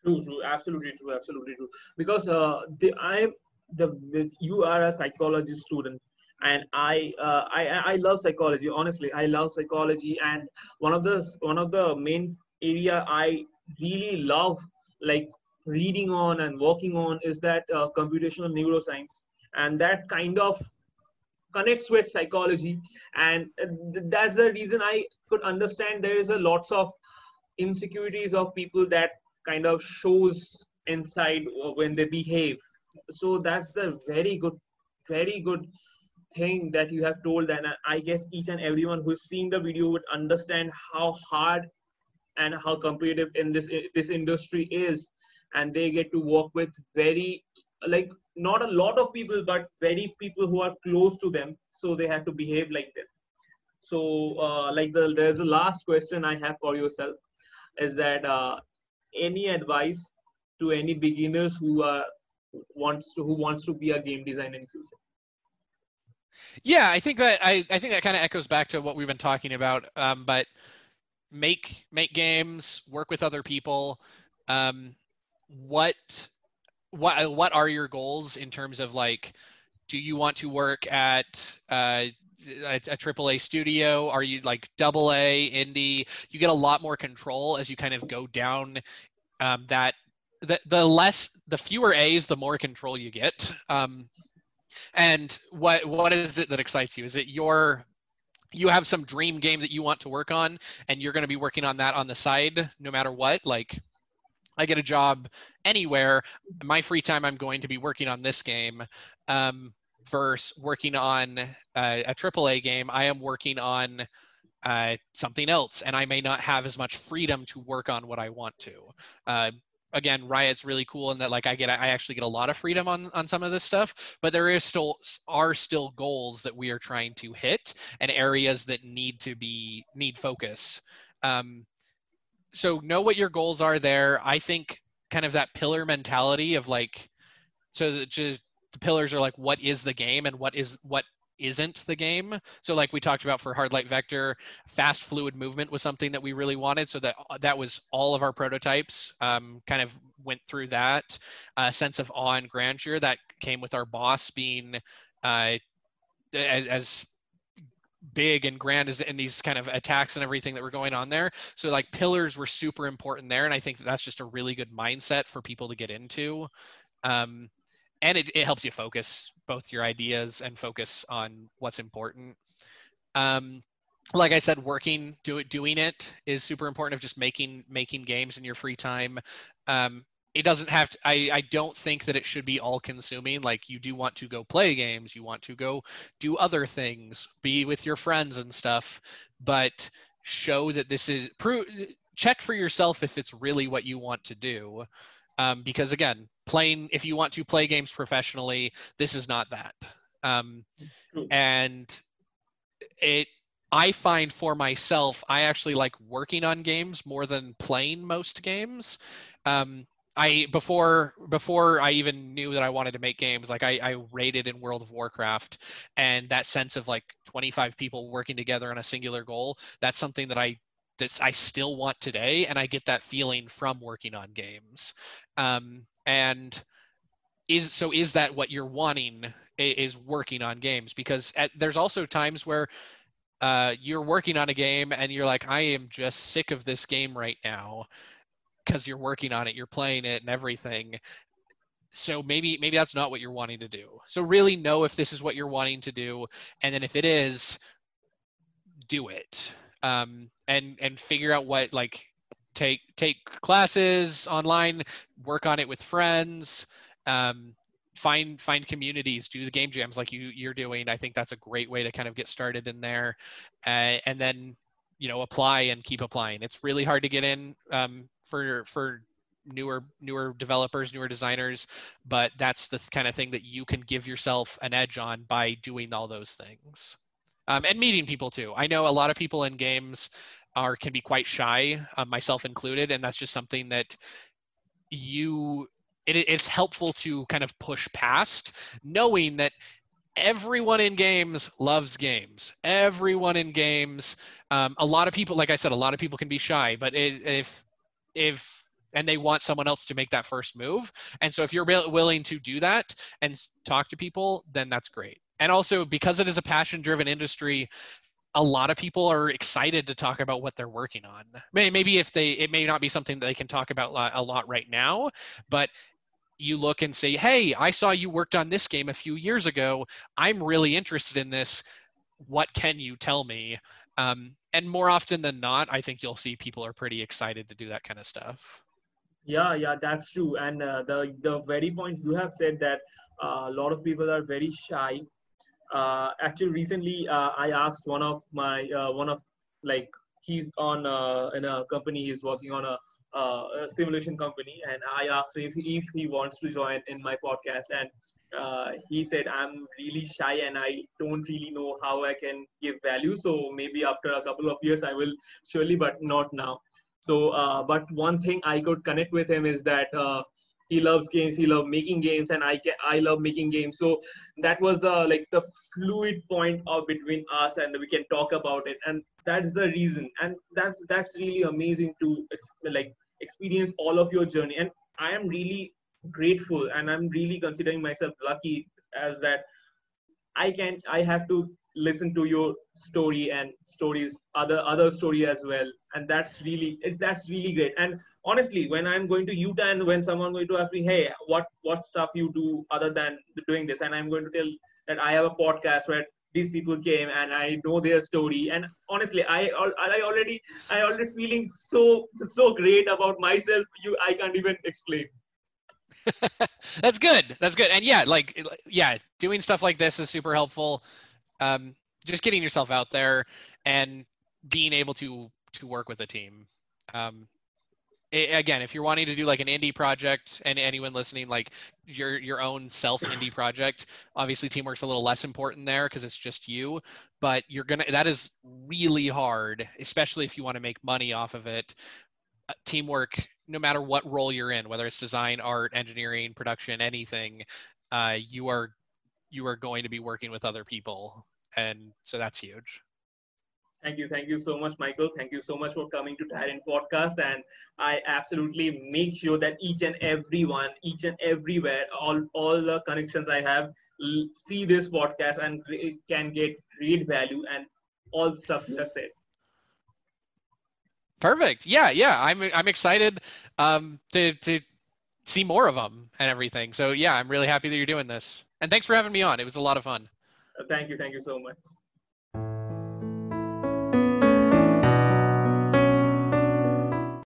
True, true, absolutely true, absolutely true. Because uh, the I the you are a psychology student, and I, uh, I I love psychology. Honestly, I love psychology, and one of the one of the main area I really love like reading on and working on is that uh, computational neuroscience, and that kind of connects with psychology, and uh, that's the reason I could understand there is a lots of insecurities of people that kind of shows inside when they behave. So that's the very good very good thing that you have told. And i guess each and everyone who's seen the video would understand how hard and how competitive in this this industry is. And they get to work with very like not a lot of people but very people who are close to them so they have to behave like them so uh, like the there's a last question i have for yourself is that uh, any advice to any beginners who are wants to who wants to be a game designer in future Yeah, I think that I, I think that kind of echoes back to what we've been talking about. Um, but make make games, work with other people. Um, what what what are your goals in terms of like, do you want to work at uh, a, a AAA studio? Are you like double A indie? You get a lot more control as you kind of go down um, that. The, the less the fewer A's, the more control you get. Um, and what what is it that excites you? Is it your you have some dream game that you want to work on and you're going to be working on that on the side no matter what? Like I get a job anywhere, my free time I'm going to be working on this game. Um, versus working on uh, a AAA game, I am working on uh, something else, and I may not have as much freedom to work on what I want to. Uh, again riot's really cool in that like i get i actually get a lot of freedom on on some of this stuff but there is still are still goals that we are trying to hit and areas that need to be need focus um, so know what your goals are there i think kind of that pillar mentality of like so that just the pillars are like what is the game and what is what isn't the game. So like we talked about for Hard Light Vector, fast fluid movement was something that we really wanted. So that that was all of our prototypes um, kind of went through that uh, sense of awe and grandeur that came with our boss being uh, as, as big and grand as in these kind of attacks and everything that were going on there. So like pillars were super important there, and I think that that's just a really good mindset for people to get into. Um, and it, it helps you focus both your ideas and focus on what's important um, like i said working do it doing it is super important of just making making games in your free time um, it doesn't have to I, I don't think that it should be all consuming like you do want to go play games you want to go do other things be with your friends and stuff but show that this is prove check for yourself if it's really what you want to do. Um, because again playing if you want to play games professionally this is not that. Um, and it i find for myself i actually like working on games more than playing most games. Um, i before before i even knew that i wanted to make games like I, I in world of warcraft and that sense of like 25 people working together on a singular goal that's something that i that I still want today, and I get that feeling from working on games. Um, and is so is that what you're wanting is working on games because at, there's also times where uh, you're working on a game and you're like i am just sick of this game right now because you're working on it you're playing it and everything. So maybe maybe that's not what you're wanting to do. So really know if this is what you're wanting to do and then if it is do it. Um, and and figure out what like take take classes online work on it with friends um, find find communities do the game jams like you you're doing. I think that's a great way to kind of get started in there. Uh, and then you know apply and keep applying. It's really hard to get in um, for for newer newer developers newer designers but that's the kind of thing that you can give yourself an edge on by doing all those things. Um, and meeting people too. I know a lot of people in games are can be quite shy uh, myself included and that's just something that you it, it's helpful to kind of push past knowing that everyone in games loves games. Everyone in games um, a lot of people like i said a lot of people can be shy but if if and they want someone else to make that first move. And so if you're willing to do that and talk to people then that's great. And also because it is a passion driven industry a lot of people are excited to talk about what they're working on. Maybe if they it may not be something that they can talk about a lot right now but you look and say, hey, I saw you worked on this game a few years ago. I'm really interested in this. What can you tell me? Um, and more often than not, I think you'll see people are pretty excited to do that kind of stuff. Yeah, yeah, that's true. And uh, the the very point you have said that uh, a lot of people are very shy. Uh, actually, recently uh, I asked one of my uh, one of like he's on uh, in a company he's working on a a simulation company, and I asked him if, if he wants to join in my podcast, and uh, he said I'm really shy and I don't really know how I can give value. So maybe after a couple of years I will surely, but not now. So, uh, but one thing I could connect with him is that uh, he loves games, he loves making games, and I can, I love making games. So that was uh, like the fluid point of between us, and we can talk about it. And that's the reason, and that's that's really amazing to like experience all of your journey. And i am really grateful and i'm really considering myself lucky as that i can i have to listen to your story and stories other other story as well. And that's really that's really great. And honestly when i'm going to utah and when someone going to ask me hey what what stuff you do other than doing this? And i'm going to tell that i have a podcast where these people came and I know their story. And honestly, I I already I already feeling so so great about myself. You I can't even explain. That's good. That's good. And yeah, like yeah, doing stuff like this is super helpful. Um, just getting yourself out there and being able to to work with a team. Um, again, if you're wanting to do like an indie project, and anyone listening, like your your own self indie project, obviously teamwork's a little less important there because it's just you. But you're gonna that is really hard, especially if you want to make money off of it. Uh, teamwork, no matter what role you're in, whether it's design, art, engineering, production, anything, uh, you are you are going to be working with other people, and so that's huge. Thank you. Thank you so much, Michael. Thank you so much for coming to Tyrant Podcast. And I absolutely make sure that each and everyone, each and everywhere, all, all the connections I have, see this podcast and can get great value and all stuff you have said. Perfect. Yeah, yeah. I'm I'm excited um, to to see more of them and everything. So yeah, I'm really happy that you're doing this. And thanks for having me on. It was a lot of fun. Uh, thank you. Thank you so much.